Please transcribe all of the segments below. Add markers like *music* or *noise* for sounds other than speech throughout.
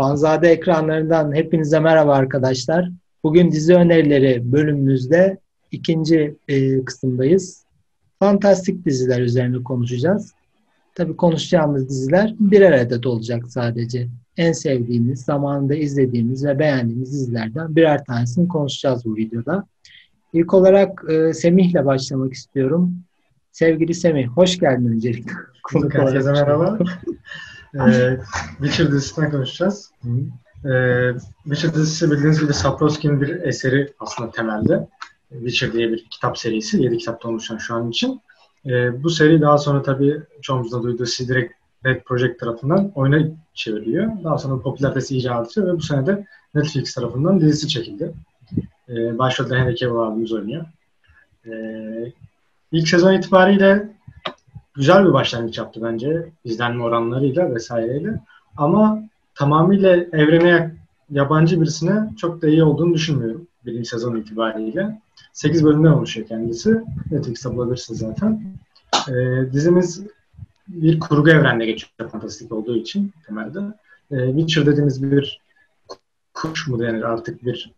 Fanzade ekranlarından hepinize merhaba arkadaşlar. Bugün dizi önerileri bölümümüzde ikinci e, kısımdayız. Fantastik diziler üzerine konuşacağız. Tabii konuşacağımız diziler birer adet olacak sadece. En sevdiğimiz, zamanında izlediğimiz ve beğendiğimiz dizilerden birer tanesini konuşacağız bu videoda. İlk olarak e, Semih'le başlamak istiyorum. Sevgili Semih, hoş geldin öncelikle. Herkese merhaba. *laughs* ee, Witcher dizisinden konuşacağız. Ee, Witcher dizisi bildiğiniz gibi Sapkowski'nin bir eseri aslında temelde. Witcher diye bir kitap serisi. 7 kitaptan oluşan şu an için. Ee, bu seri daha sonra tabii çoğumuzda duyduğu direkt Red Project tarafından oyuna çevriliyor. Daha sonra popülaritesi iyice artıyor ve bu sene de Netflix tarafından dizisi çekildi. Ee, başrolde Henry Cavill abimiz oynuyor. Ee, ilk sezon itibariyle güzel bir başlangıç yaptı bence izlenme oranlarıyla vesaireyle. Ama tamamıyla evrene yabancı birisine çok da iyi olduğunu düşünmüyorum birinci sezon itibariyle. 8 bölümden oluşuyor kendisi. Netflix'te bulabilirsiniz zaten. Ee, dizimiz bir kurgu evrende geçiyor fantastik olduğu için temelde. Ee, Witcher dediğimiz bir kuş mu denir artık bir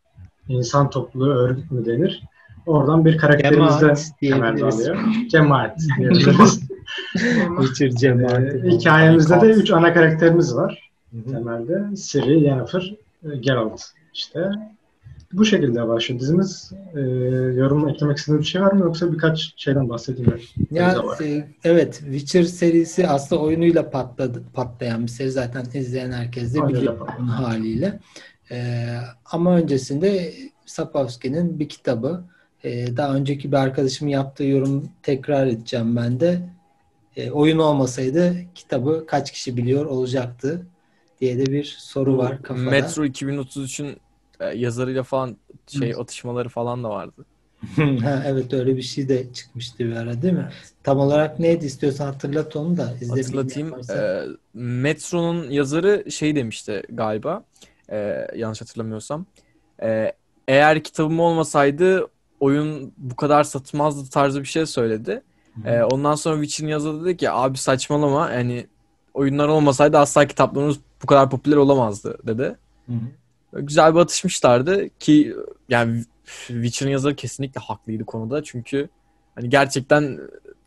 insan topluluğu örgüt mü denir? Oradan bir karakterimizden temel alıyor. Cemaat diyebiliriz. *laughs* Witcher cemaati. Ee, hikayemizde de üç ana karakterimiz var. Hı-hı. Temelde Ciri, Yennefer, e, Geralt işte. Bu şekilde başlıyor dizimiz. E, yorum eklemek istediğiniz bir şey var mı yoksa birkaç şeyden bahsedeyim mi? Ya, e, evet Witcher serisi aslında oyunuyla patladı, patlayan bir seri zaten izleyen herkes de biliyor haliyle. E, ama öncesinde Sapkowski'nin bir kitabı e, daha önceki bir arkadaşımın yaptığı yorum tekrar edeceğim ben de. E, oyun olmasaydı kitabı kaç kişi biliyor olacaktı diye de bir soru var kafada. Metro 2033'ün e, yazarıyla falan şey atışmaları falan da vardı. *laughs* ha, evet öyle bir şey de çıkmıştı bir ara değil mi? Tam olarak neydi istiyorsan hatırlat onu da. Hatırlatayım. E, Metro'nun yazarı şey demişti galiba. E, yanlış hatırlamıyorsam. E, eğer kitabım olmasaydı oyun bu kadar satmazdı tarzı bir şey söyledi. Ee, ondan sonra Witcher'ın yazarı dedi ki abi saçmalama yani oyunlar olmasaydı asla kitaplarımız bu kadar popüler olamazdı dedi. Hı hı. Güzel bir atışmışlardı ki yani Witcher'ın yazarı kesinlikle haklıydı konuda çünkü hani gerçekten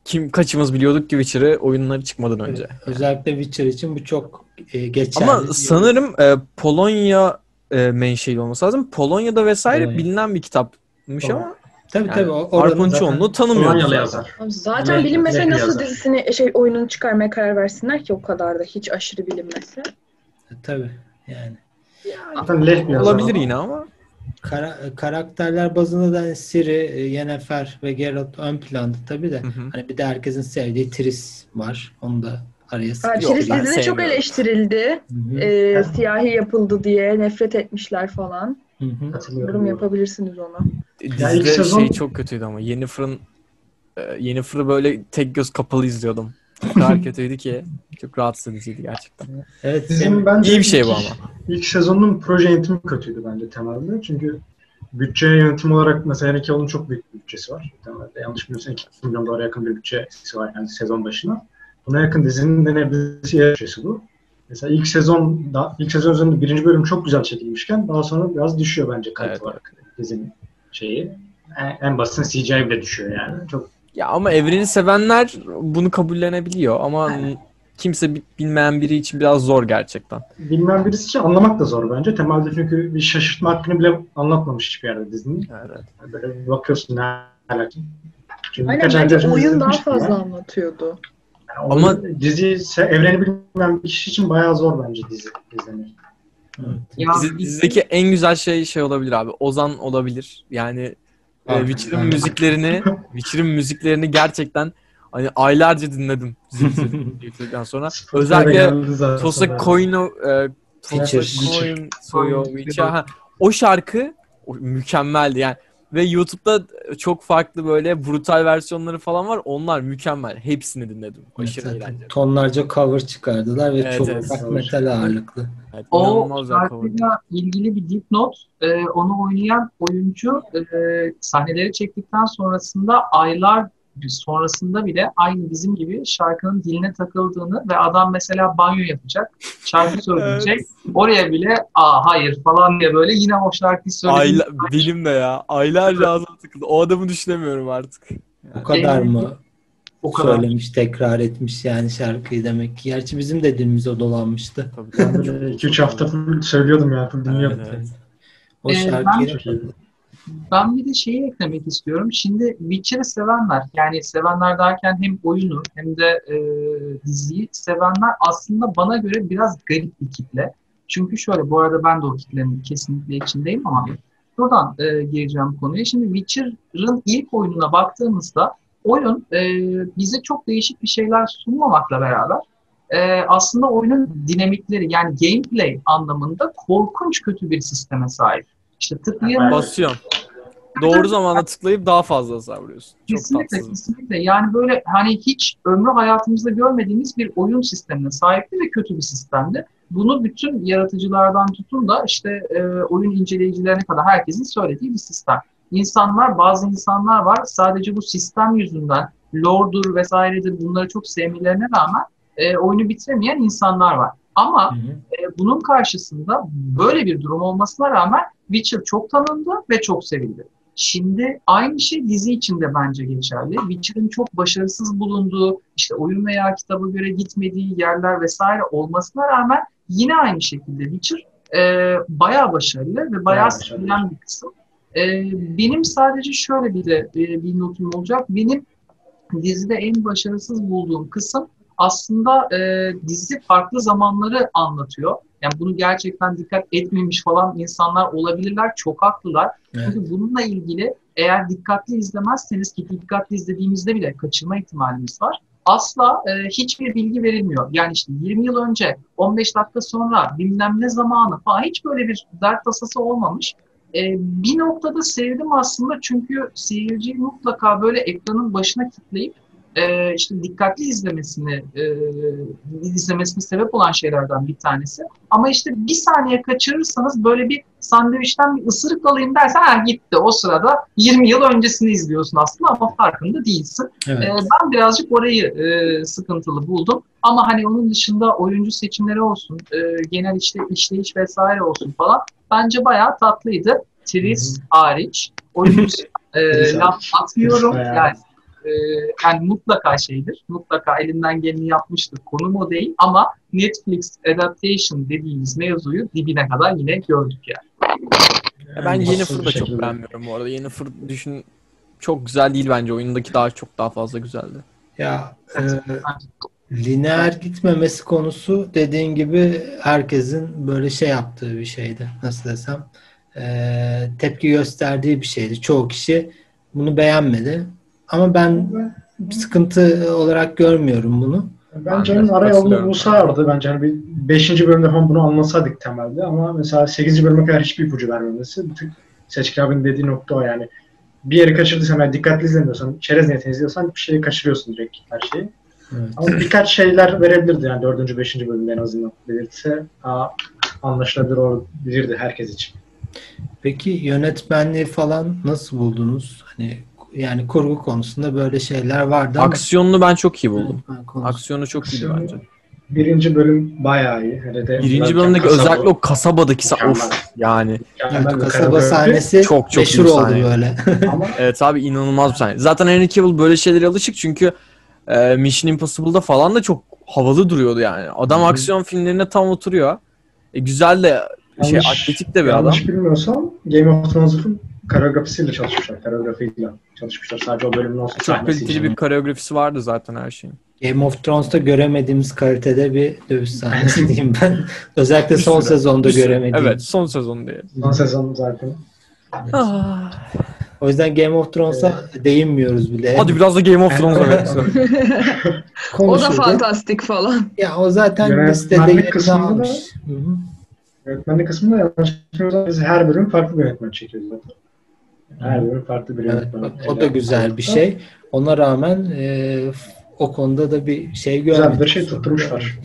kim kaçımız biliyorduk ki Witcher'ı oyunları çıkmadan önce. Evet, özellikle Witcher için bu çok e, geçerli. Ama sanırım e, Polonya e, menşeli olması lazım. Polonya'da vesaire Polonya. bilinen bir kitapmış Polonya. ama Tabii yani, tabii. Oranın çoğunluğu tanımıyoruz. yazar. Zaten bilinmese nasıl yazar. dizisini şey oyununu çıkarmaya karar versinler ki o kadar da hiç aşırı bilinmese. Tabii yani. Leh bir Olabilir yine ama. Kara, karakterler bazında da hani Siri, Yennefer ve Geralt ön planda tabii de. Hı hı. Hani bir de herkesin sevdiği Triss var. Onu da araya sıkıştırıyor. Triss dizide çok eleştirildi. Ee, siyahi yapıldı diye nefret etmişler falan. Hı hı. Yorum yapabilirsiniz ona. Dizide sezon... şey çok kötüydü ama Yennefer'ın e, Yennefer'ı böyle tek göz kapalı izliyordum. O kadar kötüydü ki çok rahatsız ediciydi gerçekten. Evet, Dizinin bence iyi bir şey bu ama. İlk sezonun proje yönetimi kötüydü bence temelde. Çünkü bütçe yönetim olarak mesela Henry Cavill'ın çok büyük bir bütçesi var. Temelde yanlış bilmiyorsam 2 milyon dolara yakın bir bütçesi var yani sezon başına. Buna yakın dizinin de neredeyse bütçesi bu. Mesela ilk sezon da ilk sezon üzerinde birinci bölüm çok güzel çekilmişken daha sonra biraz düşüyor bence kalite evet. olarak dizinin şeyi. En, en basitinde CGI bile düşüyor yani. Çok ya ama evreni sevenler bunu kabullenebiliyor ama kimse bilmeyen biri için biraz zor gerçekten. Bilmeyen birisi için anlamak da zor bence. Temelde çünkü bir şaşırtma hakkını bile anlatmamış hiçbir yerde dizinin. Evet. Böyle bakıyorsun ne alakası. Aynen bence oyun daha fazla ya. anlatıyordu. Yani Ama dizi evreni bilmeyen bir kişi için bayağı zor bence dizi izlemek. Evet. Dizi, dizideki en güzel şey şey olabilir abi. Ozan olabilir. Yani e, Witcher'ın müziklerini *laughs* Witcher'ın müziklerini gerçekten hani aylarca dinledim bitirdikten *laughs* sonra. Özellikle Tosa Koino e, Tosa Koin Soyo Witcher. O şarkı o, mükemmeldi yani. Ve YouTube'da çok farklı böyle brutal versiyonları falan var. Onlar mükemmel. Hepsini dinledim. Aşırı evet, eğlenceli. Tonlarca cover çıkardılar ve evet, çok evet, metal ağırlıklı. Evet, o şarkıyla ilgili bir dipnot. E, onu oynayan oyuncu e, sahneleri çektikten sonrasında aylar sonrasında bile aynı bizim gibi şarkının diline takıldığını ve adam mesela banyo yapacak, şarkı *laughs* söyleyecek. evet. Oraya bile aa hayır falan diye böyle yine o şarkıyı söyleyecek. Ayla, benim de ya. Aylarca ağzıma takıldı. O adamı düşünemiyorum artık. Yani. O kadar mı? O kadar. Söylemiş, tekrar etmiş yani şarkıyı demek ki. Gerçi bizim de dilimiz o dolanmıştı. Tabii. 2-3 hafta söylüyordum ya. Dinliyordum. Evet, evet. O ee, şarkıyı ben, ben bir de şeyi eklemek istiyorum. Şimdi Witcher'ı sevenler, yani sevenler derken hem oyunu hem de e, diziyi sevenler aslında bana göre biraz garip bir kitle. Çünkü şöyle, bu arada ben de o kitlenin kesinlikle içindeyim ama buradan e, gireceğim konuya. Şimdi Witcher'ın ilk oyununa baktığımızda oyun e, bize çok değişik bir şeyler sunmamakla beraber e, aslında oyunun dinamikleri yani gameplay anlamında korkunç kötü bir sisteme sahip. İşte tıklayın. Basıyorsun. Doğru zamanda tıklayıp daha fazla hasar vuruyorsun. Çok kesinlikle, tatsız. kesinlikle. Yani böyle hani hiç ömrü hayatımızda görmediğimiz bir oyun sistemine sahipti ve kötü bir sistemdi. Bunu bütün yaratıcılardan tutun da işte e, oyun inceleyicilerine kadar herkesin söylediği bir sistem. İnsanlar, bazı insanlar var sadece bu sistem yüzünden lordur vesairedir bunları çok sevmelerine rağmen e, oyunu bitiremeyen insanlar var. Ama hı hı. E, bunun karşısında böyle bir durum olmasına rağmen Witcher çok tanındı ve çok sevildi. Şimdi aynı şey dizi içinde bence geçerli. Witcher'ın çok başarısız bulunduğu, işte oyun veya kitaba göre gitmediği yerler vesaire olmasına rağmen yine aynı şekilde Witcher e, bayağı başarılı ve bayağı sevilen bir kısım. E, benim sadece şöyle bir de e, bir notum olacak. Benim dizide en başarısız bulduğum kısım aslında e, dizi farklı zamanları anlatıyor. Yani bunu gerçekten dikkat etmemiş falan insanlar olabilirler. Çok haklılar. Evet. Çünkü bununla ilgili eğer dikkatli izlemezseniz ki dikkatli izlediğimizde bile kaçırma ihtimalimiz var. Asla e, hiçbir bilgi verilmiyor. Yani işte 20 yıl önce, 15 dakika sonra, bilmem ne zamanı falan hiç böyle bir dert tasası olmamış. E, bir noktada sevdim aslında çünkü seyirciyi mutlaka böyle ekranın başına kitleyip e, işte dikkatli izlemesini e, izlemesine sebep olan şeylerden bir tanesi. Ama işte bir saniye kaçırırsanız böyle bir sandviçten bir ısırık alayım dersen ha gitti. O sırada 20 yıl öncesini izliyorsun aslında ama farkında değilsin. Evet. E, ben birazcık orayı e, sıkıntılı buldum. Ama hani onun dışında oyuncu seçimleri olsun, e, genel işte işleyiş vesaire olsun falan bence bayağı tatlıydı. Tris hariç. Oyuncu e, *laughs* laf atmıyorum. Yani e, yani mutlaka şeydir. Mutlaka elinden geleni yapmıştır. Konum o değil ama Netflix adaptation dediğimiz mevzuyu dibine kadar yine gördük yani. Ya ben Yennefer'ı da çok beğenmiyorum bu arada. Yennefer düşün çok güzel değil bence. Oyundaki daha çok daha fazla güzeldi. Ya e, lineer gitmemesi konusu dediğin gibi herkesin böyle şey yaptığı bir şeydi. Nasıl desem e, tepki gösterdiği bir şeydi. Çoğu kişi bunu beğenmedi. Ama ben sıkıntı olarak görmüyorum bunu. Bence onun ara yolunu bulsardı. Bence hani bir 5. bölümde falan bunu anlasaydık temelde ama mesela 8. bölüme kadar hiçbir ipucu vermemesi. Bütün Seçkin abinin dediği nokta o yani. Bir yeri kaçırdıysan yani dikkatli izlemiyorsan, çerez niyetini izliyorsan bir şeyi kaçırıyorsun direkt her şeyi. Evet. Ama birkaç şeyler verebilirdi yani 4. 5. bölümde en azından belirtse daha anlaşılabilir olabilirdi herkes için. Peki yönetmenliği falan nasıl buldunuz? Hani yani kurgu konusunda böyle şeyler vardı ama... Aksiyonunu ben çok iyi buldum. Aksiyonu çok iyi bence. Birinci bölüm bayağı iyi. Hele de Birinci bölümdeki kasaba, özellikle o kasabadaki sa- of yani. Evet, kasaba sahnesi çok çok meşhur oldu sahne. böyle. *laughs* evet abi inanılmaz bir sahne. Zaten Henry Cavill böyle şeylere alışık çünkü e, Mission Impossible'da falan da çok havalı duruyordu yani. Adam hmm. aksiyon filmlerine tam oturuyor. E, güzel de şey yanlış, atletik de bir yanlış adam. Yanlış bilmiyorsam Game of Thrones'un koreografisiyle çalışmışlar. Koreografiyle çalışmışlar. Sadece o bölümün olsun. Çok kaliteli bir koreografisi vardı zaten her şeyin. Game of Thrones'ta göremediğimiz kalitede bir dövüş sahnesi *laughs* diyeyim ben. Özellikle son sürü, sezonda göremediğim. Evet son sezon diye. Son sezon zaten. Ah. O yüzden Game of Thrones'a evet. değinmiyoruz bile. Hadi biraz da Game of Thrones'a *laughs* O da fantastik falan. Ya o zaten listede yerini almış. Yönetmenlik kısmında yanlış biz her bölüm farklı bir yönetmen çekiyoruz zaten. Her bölüm farklı bir. Evet, o da güzel bir şey. Ona rağmen e, o konuda da bir şey görmedik. Güzel bir şey tutturmuşlar.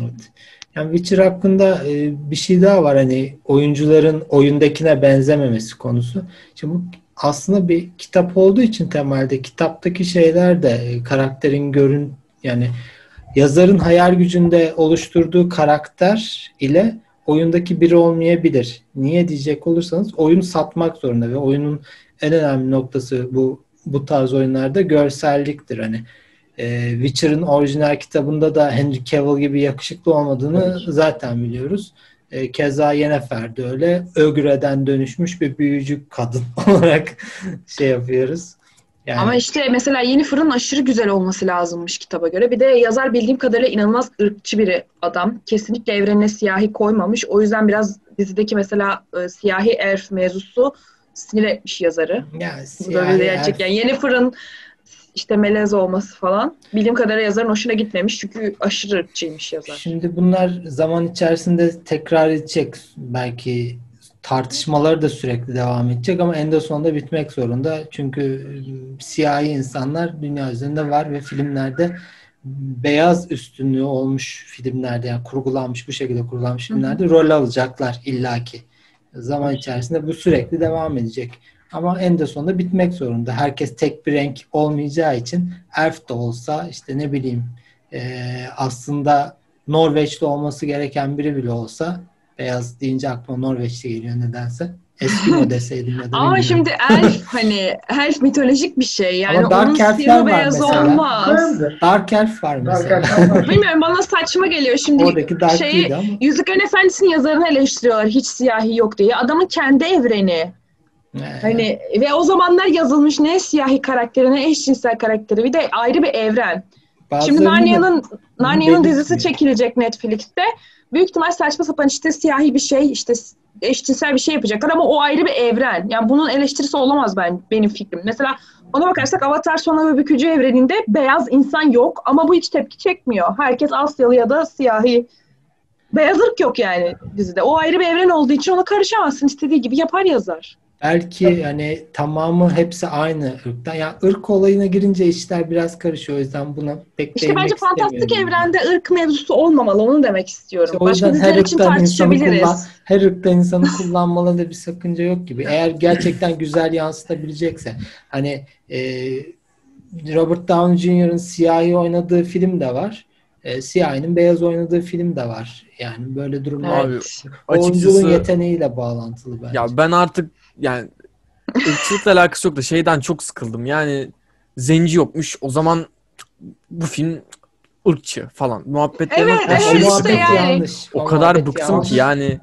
Evet. Yani Witcher hakkında e, bir şey daha var hani oyuncuların oyundakine benzememesi konusu. Şimdi bu aslında bir kitap olduğu için temelde kitaptaki şeyler de e, karakterin görün yani yazarın hayal gücünde oluşturduğu karakter ile oyundaki biri olmayabilir. Niye diyecek olursanız oyun satmak zorunda ve oyunun en önemli noktası bu bu tarz oyunlarda görselliktir. Hani e, Witcher'ın orijinal kitabında da Henry Cavill gibi yakışıklı olmadığını zaten biliyoruz. E, keza Yennefer de öyle. Ögreden dönüşmüş bir büyücü kadın *laughs* olarak şey yapıyoruz. Yani... Ama işte mesela Yeni Fırın aşırı güzel olması lazımmış kitaba göre. Bir de yazar bildiğim kadarıyla inanılmaz ırkçı bir adam. Kesinlikle evrenine siyahi koymamış. O yüzden biraz dizideki mesela e, siyahi elf mevzusu sinir etmiş yazarı. Ya, siyahi Böyle gerçek. Yani Yeni Fırın işte melez olması falan. Bildiğim kadarıyla yazarın hoşuna gitmemiş çünkü aşırı ırkçıymış yazar. Şimdi bunlar zaman içerisinde tekrar edecek belki tartışmaları da sürekli devam edecek ama en de sonunda bitmek zorunda. Çünkü ıı, siyahi insanlar dünya üzerinde var ve filmlerde beyaz üstünlüğü olmuş filmlerde yani kurgulanmış bu şekilde kurgulanmış filmlerde rol alacaklar illaki. Zaman içerisinde bu sürekli devam edecek. Ama en de sonunda bitmek zorunda. Herkes tek bir renk olmayacağı için elf de olsa işte ne bileyim e, aslında Norveçli olması gereken biri bile olsa beyaz deyince aklıma Norveçli geliyor nedense. Eskimo deseydim ya da *laughs* Ama şimdi elf hani elf mitolojik bir şey. Yani Ama Dark onun siyah beyaz olmaz. Dark Elf var mesela. *laughs* Bilmiyorum bana saçma geliyor. Şimdi Oradaki Dark şeyi, ama. Yüzüklerin Efendisi'nin yazarını eleştiriyorlar. Hiç siyahi yok diye. Adamın kendi evreni. Hani ve o zamanlar yazılmış ne siyahi karakteri ne eşcinsel karakteri bir de ayrı bir evren. Şimdi Narnia'nın Narnia'nın dizisi çekilecek Netflix'te. Büyük ihtimal saçma sapan işte siyahi bir şey işte eşcinsel bir şey yapacaklar ama o ayrı bir evren. Yani bunun eleştirisi olamaz ben benim fikrim. Mesela ona bakarsak Avatar Sona ve Bükücü evreninde beyaz insan yok ama bu hiç tepki çekmiyor. Herkes Asyalı ya da siyahi. Beyaz ırk yok yani dizide. O ayrı bir evren olduğu için ona karışamazsın. istediği gibi yapar yazar. Belki yani tamamı hepsi aynı ırktan. Yani ırk olayına girince işler biraz karışıyor. O yüzden buna pek İşte bence fantastik evrende ırk mevzusu olmalı. Onu demek istiyorum. İşte o yüzden Başka her ırktan insanı kullan, her ırktan insanı kullanmalarında bir sakınca yok gibi. Eğer gerçekten güzel yansıtabilecekse. Hani e, Robert Downey Jr.'ın siyahi oynadığı film de var. E, siyahinin beyaz oynadığı film de var. Yani böyle durumlar evet. oyunculuğun yeteneğiyle bağlantılı bence. Ya ben artık yani ırkçılıkla alakası yok da şeyden çok sıkıldım. Yani zenci yokmuş. O zaman bu film ırkçı falan. Muhabbetlerine evet, evet, işte yani. yanlış. O, o kadar bıktım yanlış. ki yani.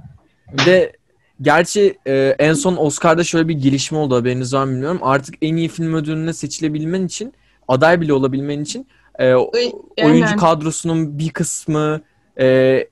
de gerçi e, en son Oscar'da şöyle bir gelişme oldu haberiniz var mı bilmiyorum. Artık en iyi film ödülüne seçilebilmen için aday bile olabilmen için e, oyuncu kadrosunun bir kısmı e,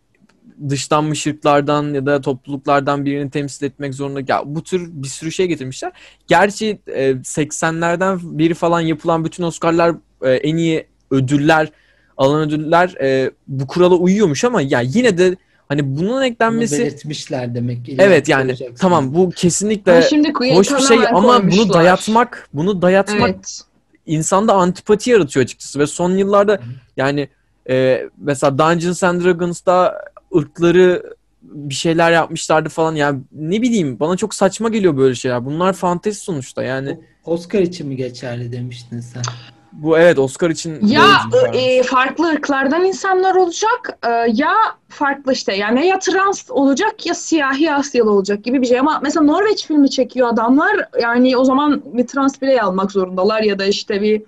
dışlanmış ırklardan ya da topluluklardan birini temsil etmek zorunda. Ya bu tür bir sürü şey getirmişler. Gerçi e, 80'lerden biri falan yapılan bütün Oscar'lar e, en iyi ödüller alan ödüller e, bu kurala uyuyormuş ama ya yine de hani bunun eklenmesi bunu belirtmişler demek ki. Evet yani tamam bu kesinlikle şimdi hoş bir şey ama bunu dayatmak bunu dayatmak evet. insanda antipati yaratıyor açıkçası ve son yıllarda yani e, mesela Dungeons and Dragons'da ırkları bir şeyler yapmışlardı falan. Yani ne bileyim bana çok saçma geliyor böyle şeyler. Bunlar fantezi sonuçta yani. Oscar için mi geçerli demiştin sen? Bu evet Oscar için. Ya e, farklı ırklardan insanlar olacak e, ya farklı işte yani ya trans olacak ya siyahi Asyalı olacak gibi bir şey ama mesela Norveç filmi çekiyor adamlar yani o zaman bir trans birey almak zorundalar ya da işte bir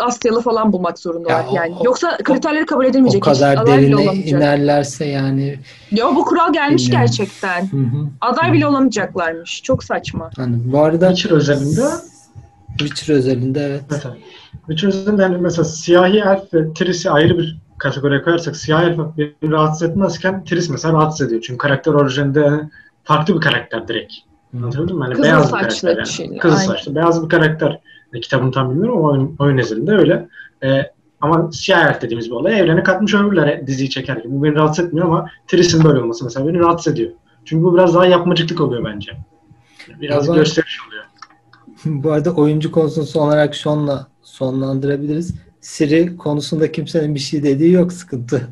Asyalı falan bulmak zorundalar. Ya yani o, yoksa kriterleri kabul edilmeyecek. O kadar derine inerlerse yani. Ya bu kural gelmiş bilmiyorum. gerçekten. Hı hı. Aday hı. bile olamayacaklarmış. Çok saçma. Yani bu arada Witcher özelinde Witcher özelinde evet. Mesela, Witcher özelinde yani mesela siyahi elf ve Tris'i ayrı bir kategoriye koyarsak siyahi elf beni rahatsız etmezken Tris mesela rahatsız ediyor. Çünkü karakter orijinde farklı bir karakter direkt. Anlatabildim mi? Yani Kızıl beyaz bir karakter yani. Kızıl saçlı, beyaz bir karakter e, kitabını tam bilmiyorum ama oyun, oyun nezdinde öyle. E, ama siyah dediğimiz bir olay evrene katmış ömürler diziyi çekerken. Bu beni rahatsız etmiyor ama Tris'in böyle olması mesela beni rahatsız ediyor. Çünkü bu biraz daha yapmacıklık oluyor bence. Biraz Ama, gösteriş oluyor. *laughs* bu arada oyuncu konusunu son olarak Sean'la sonlandırabiliriz. Siri konusunda kimsenin bir şey dediği yok sıkıntı.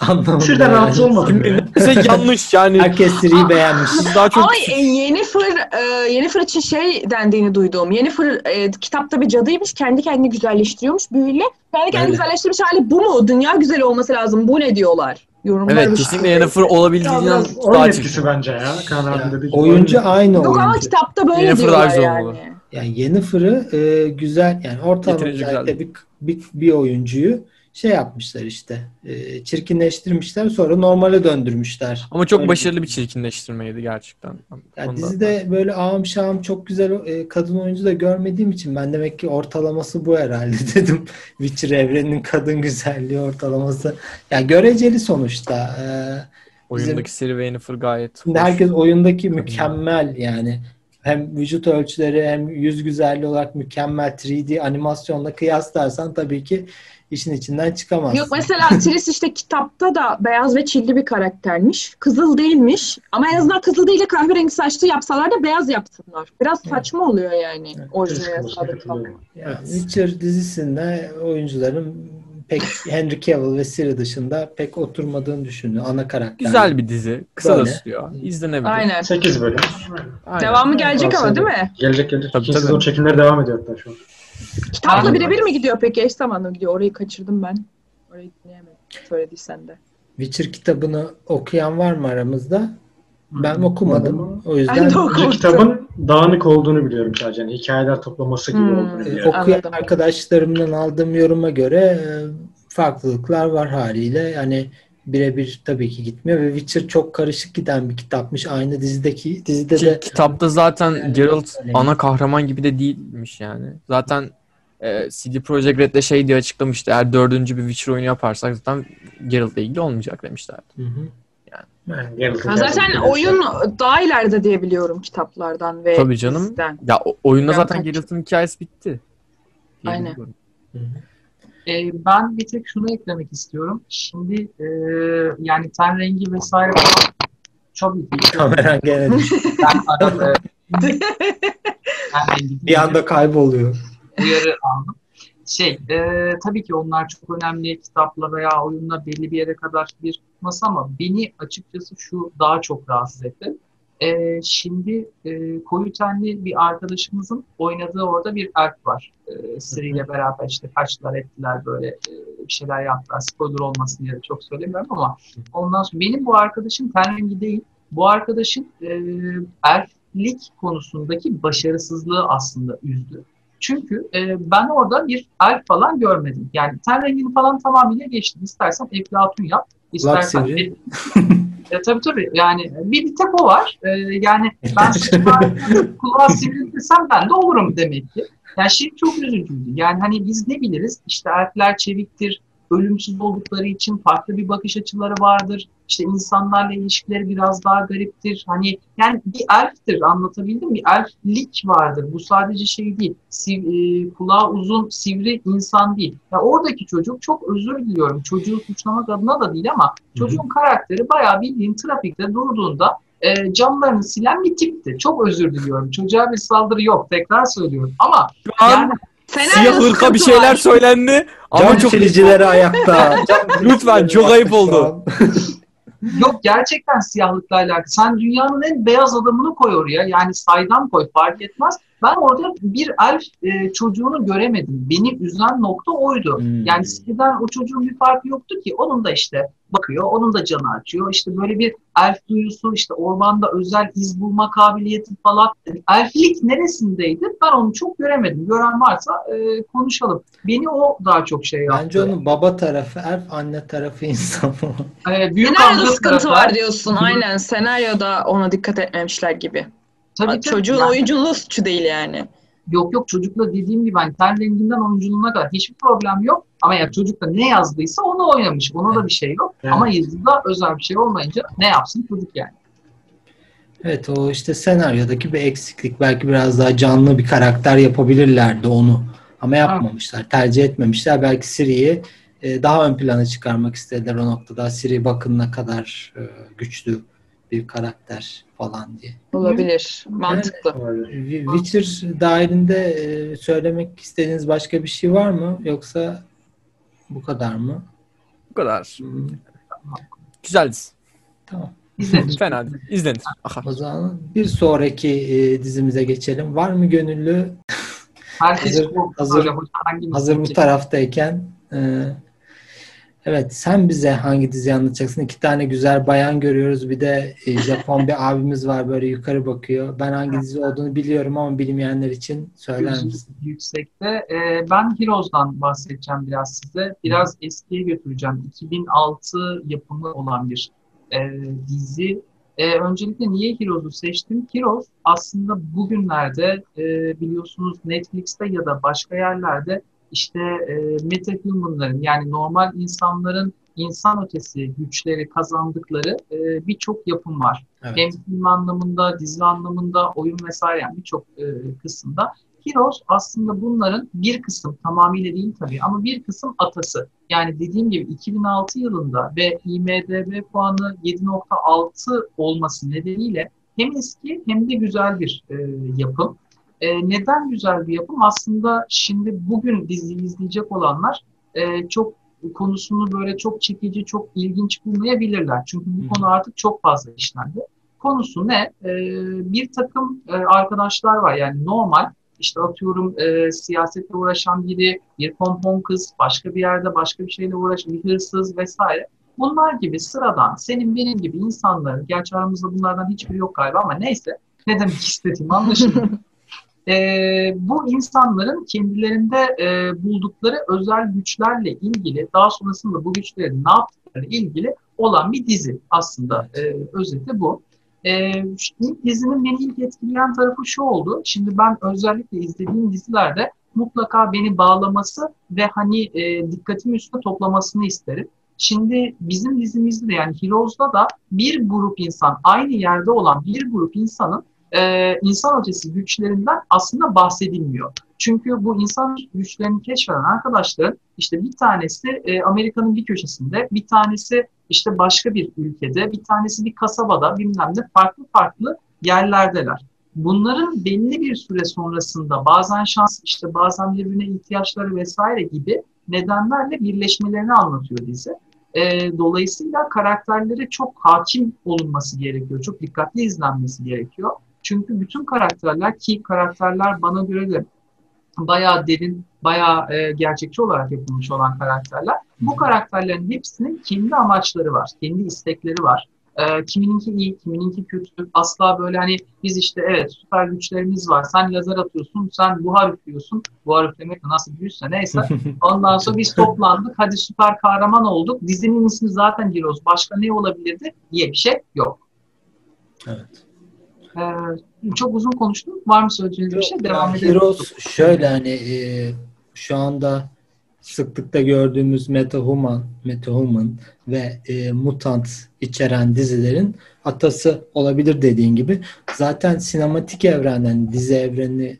Anlamında. Siri'den rahatsız olmadım. Mesela yanlış yani. Herkes Siri'yi beğenmiş. Daha çok... Ama e, Yennefer, e, Yennefer için şey dendiğini duydum. Yennefer e, kitapta bir cadıymış. Kendi kendini güzelleştiriyormuş büyüyle. Kendi kendini güzelleştirmiş hali bu mu? Dünya güzel olması lazım. Bu ne diyorlar? Yorumlar evet kesinlikle Yennefer olabildiğinden daha etkisi bence ya. Kaan abi dediği Oyuncu aynı Yok oyuncu. ama kitapta böyle Yennefer diyorlar yani. Olur. Yani Yennefer'ı e, güzel yani ortalama bir, bir, bir oyuncuyu şey yapmışlar işte. E, çirkinleştirmişler sonra normale döndürmüşler. Ama çok Öyle başarılı bir çirkinleştirmeydi gerçekten. Yani dizide böyle ağım şahım çok güzel e, kadın oyuncu da görmediğim için ben demek ki ortalaması bu herhalde *laughs* dedim. Witcher evreninin kadın güzelliği ortalaması. Yani göreceli sonuçta. E, Oyundaki Siri ve Yennefer gayet Şimdi herkes oyundaki mükemmel yani hem vücut ölçüleri hem yüz güzelliği olarak mükemmel 3D animasyonla kıyaslarsan tabii ki işin içinden çıkamaz. Yok mesela Tris işte kitapta da beyaz ve çilli bir karaktermiş. Kızıl değilmiş. Ama en azından kızıl değil de kahverengi saçlı yapsalar da beyaz yapsınlar. Biraz saçma evet. oluyor yani. Evet. Orijinal yani Witcher dizisinde oyuncuların pek *laughs* Henry Cavill ve Siri dışında pek oturmadığını düşünüyor ana karakter. Güzel bir dizi. Kısa Böyle. da sürüyor. İzlenebilir. Aynen. 8 bölüm. Aynen. Devamı gelecek ama değil mi? Gelecek gelecek. Tabii, İkinci sezon çekimleri devam ediyor hatta şu an. Kitapla birebir mi gidiyor peki? Eş zamanlı gidiyor. Orayı kaçırdım ben. Orayı dinleyemedim. Söylediysen de. Witcher kitabını okuyan var mı aramızda? Ben okumadım. O yüzden ben de kitabın dağınık olduğunu biliyorum sadece. Yani hikayeler toplaması gibi hmm, olduğunu biliyorum. Okuyan Anladım. arkadaşlarımdan aldığım yoruma göre e, farklılıklar var haliyle. Yani birebir tabii ki gitmiyor ve Witcher çok karışık giden bir kitapmış. Aynı dizideki dizide ki, de kitapta zaten yani, Geralt öyle. ana kahraman gibi de değilmiş yani. Zaten e, CD Projekt Red de şey diye açıklamıştı. Eğer dördüncü bir Witcher oyunu yaparsak zaten Geralt'la ilgili olmayacak demişlerdi. Hı hı. Yani. Ha, zaten oyun daha ileride diye biliyorum kitaplardan ve Tabii canım. Diziden. Ya oyunda zaten Geralt'ın hikayesi bitti. Aynen. E, ben bir tek şunu eklemek istiyorum. Şimdi e, yani ten rengi vesaire falan çok iyi. Kameran gene *laughs* Ben arada bir anda kayboluyor. Uyarı aldım. Şey, e, tabii ki onlar çok önemli kitapla veya oyunla belli bir yere kadar bir masa ama beni açıkçası şu daha çok rahatsız etti. E, şimdi e, koyu tenli bir arkadaşımızın oynadığı orada bir elf var. E, Siri ile beraber işte kaçtılar ettiler böyle e, bir şeyler yaptılar. Spoiler olmasın diye çok söylemiyorum ama ondan sonra benim bu arkadaşım ten rengi değil. Bu arkadaşın e, elflik konusundaki başarısızlığı aslında üzdü. Çünkü e, ben orada bir elf falan görmedim. Yani ten rengini falan tamamıyla geçtim. İstersen Eflatun yap. İstersen E, tabii tabii. Yani bir, bir tek o var. E, yani ben *laughs* kulağa sivriltirsem ben de olurum demek ki. Yani şey çok üzücüydü. Yani hani biz ne biliriz? İşte elfler çeviktir, ölümsüz oldukları için farklı bir bakış açıları vardır. İşte insanlarla ilişkileri biraz daha gariptir. Hani yani bir elftir anlatabildim mi? Elflik vardır. Bu sadece şey değil. Siv, e, kulağı uzun, sivri insan değil. Ya oradaki çocuk çok özür diliyorum. Çocuğu suçlamak adına da değil ama çocuğun Hı-hı. karakteri bayağı bildiğin trafikte durduğunda e, camlarını silen bir tipti. Çok özür diliyorum. Çocuğa bir saldırı yok. Tekrar söylüyorum. Ama yani Siyah hırka bir şeyler var. söylendi. Ama Cam çok silicileri ayakta. *laughs* Lütfen çok ayıp oldu. *laughs* Yok gerçekten siyahlıkla alakalı. Sen dünyanın en beyaz adamını koy oraya. Yani saydam koy fark etmez. Ben orada bir elf e, çocuğunu göremedim. Beni üzen nokta oydu. Hmm. Yani eskiden o çocuğun bir farkı yoktu ki. Onun da işte bakıyor, onun da canı açıyor. İşte böyle bir elf duyusu, işte ormanda özel iz bulma kabiliyeti falan. Elflik neresindeydi? Ben onu çok göremedim. Gören varsa e, konuşalım. Beni o daha çok şey yaptı. Bence onun baba tarafı elf, anne tarafı *laughs* insan. e, büyük Senaryoda sıkıntı tarafı. var diyorsun. Aynen. Senaryoda ona dikkat etmemişler gibi. Tabii, Çocuğun yani, oyunculuğu suçu değil yani. Yok yok çocukla dediğim gibi hani ten renginden oyunculuğuna kadar hiçbir problem yok. Ama ya çocuk da ne yazdıysa onu oynamış. Ona da bir şey yok. Evet. Ama yazıda özel bir şey olmayınca ne yapsın çocuk yani. Evet o işte senaryodaki bir eksiklik. Belki biraz daha canlı bir karakter yapabilirlerdi onu. Ama yapmamışlar. Evet. Tercih etmemişler. Belki Siri'yi e, daha ön plana çıkarmak istediler o noktada. Siri bakın ne kadar e, güçlü bir karakter falan diye. Olabilir. Mantıklı. Yani, Witcher dahilinde e, söylemek istediğiniz başka bir şey var mı? Yoksa bu kadar mı? Bu kadar. Hmm. Güzel dizi. Tamam. İzlenir. *laughs* Fena değil. İzlenir. Aha. O zaman bir sonraki e, dizimize geçelim. Var mı gönüllü? Herkes hazır, hazır, hazır bu taraftayken e, Evet sen bize hangi dizi anlatacaksın? İki tane güzel bayan görüyoruz. Bir de e, Japon bir abimiz var böyle yukarı bakıyor. Ben hangi dizi olduğunu biliyorum ama bilmeyenler için söyler misin? Yüksekte. Ee, ben Heroes'dan bahsedeceğim biraz size. Biraz eskiye götüreceğim. 2006 yapımı olan bir e, dizi. E, öncelikle niye Heroes'u seçtim? Heroes aslında bugünlerde e, biliyorsunuz Netflix'te ya da başka yerlerde işte e, metahumanların yani normal insanların insan ötesi güçleri kazandıkları e, birçok yapım var. Evet. Hem film anlamında, dizi anlamında, oyun vesaire yani birçok e, kısımda. Heroes aslında bunların bir kısım, tamamıyla değil tabii ama bir kısım atası. Yani dediğim gibi 2006 yılında ve IMDB puanı 7.6 olması nedeniyle hem eski hem de güzel bir e, yapım. E, neden güzel bir yapım? Aslında şimdi bugün dizi izleyecek olanlar e, çok konusunu böyle çok çekici, çok ilginç bulmayabilirler. Çünkü bu konu artık çok fazla işlendi. Konusu ne? E, bir takım e, arkadaşlar var yani normal işte atıyorum e, siyasetle uğraşan biri, bir pompon kız, başka bir yerde başka bir şeyle uğraşan bir hırsız vesaire. Bunlar gibi sıradan senin benim gibi insanların, gerçi aramızda bunlardan hiçbiri yok galiba ama neyse ne demek *laughs* istediğimi anlaşılıyor. *laughs* e, bu insanların kendilerinde e, buldukları özel güçlerle ilgili daha sonrasında bu güçlerin ne yaptıkları ilgili olan bir dizi aslında e, özeti bu. E, ilk dizinin beni ilk etkileyen tarafı şu oldu. Şimdi ben özellikle izlediğim dizilerde mutlaka beni bağlaması ve hani e, dikkatimi üstüne toplamasını isterim. Şimdi bizim dizimizde de yani Heroes'da da bir grup insan, aynı yerde olan bir grup insanın e, insan ötesi güçlerinden aslında bahsedilmiyor. Çünkü bu insan güçlerini keşfeden arkadaşların işte bir tanesi e, Amerika'nın bir köşesinde, bir tanesi işte başka bir ülkede, bir tanesi bir kasabada bilmem ne farklı farklı yerlerdeler. Bunların belli bir süre sonrasında bazen şans, işte bazen birbirine ihtiyaçları vesaire gibi nedenlerle birleşmelerini anlatıyor dizi. E, dolayısıyla karakterlere çok hakim olunması gerekiyor. Çok dikkatli izlenmesi gerekiyor. Çünkü bütün karakterler ki karakterler bana göre de bayağı derin, bayağı e, gerçekçi olarak yapılmış olan karakterler. Bu karakterlerin hepsinin kendi amaçları var, kendi istekleri var. E, kimininki iyi, kimininki kötü. Asla böyle hani biz işte evet süper güçlerimiz var. Sen lazer atıyorsun, sen buhar üflüyorsun. Buhar üflemek nasıl büyüse neyse. *laughs* Ondan sonra biz toplandık. Hadi süper kahraman olduk. Dizinin ismi zaten Heroes. Başka ne olabilirdi diye bir şey yok. Evet. Ee, çok uzun konuştum. Var mı söyleyeceğiniz bir şey? Devam edelim. Heroes şöyle hani e, şu anda sıklıkla gördüğümüz metahuman, metahuman ve e, mutant içeren dizilerin atası olabilir dediğin gibi. Zaten sinematik evrenden dizi evreni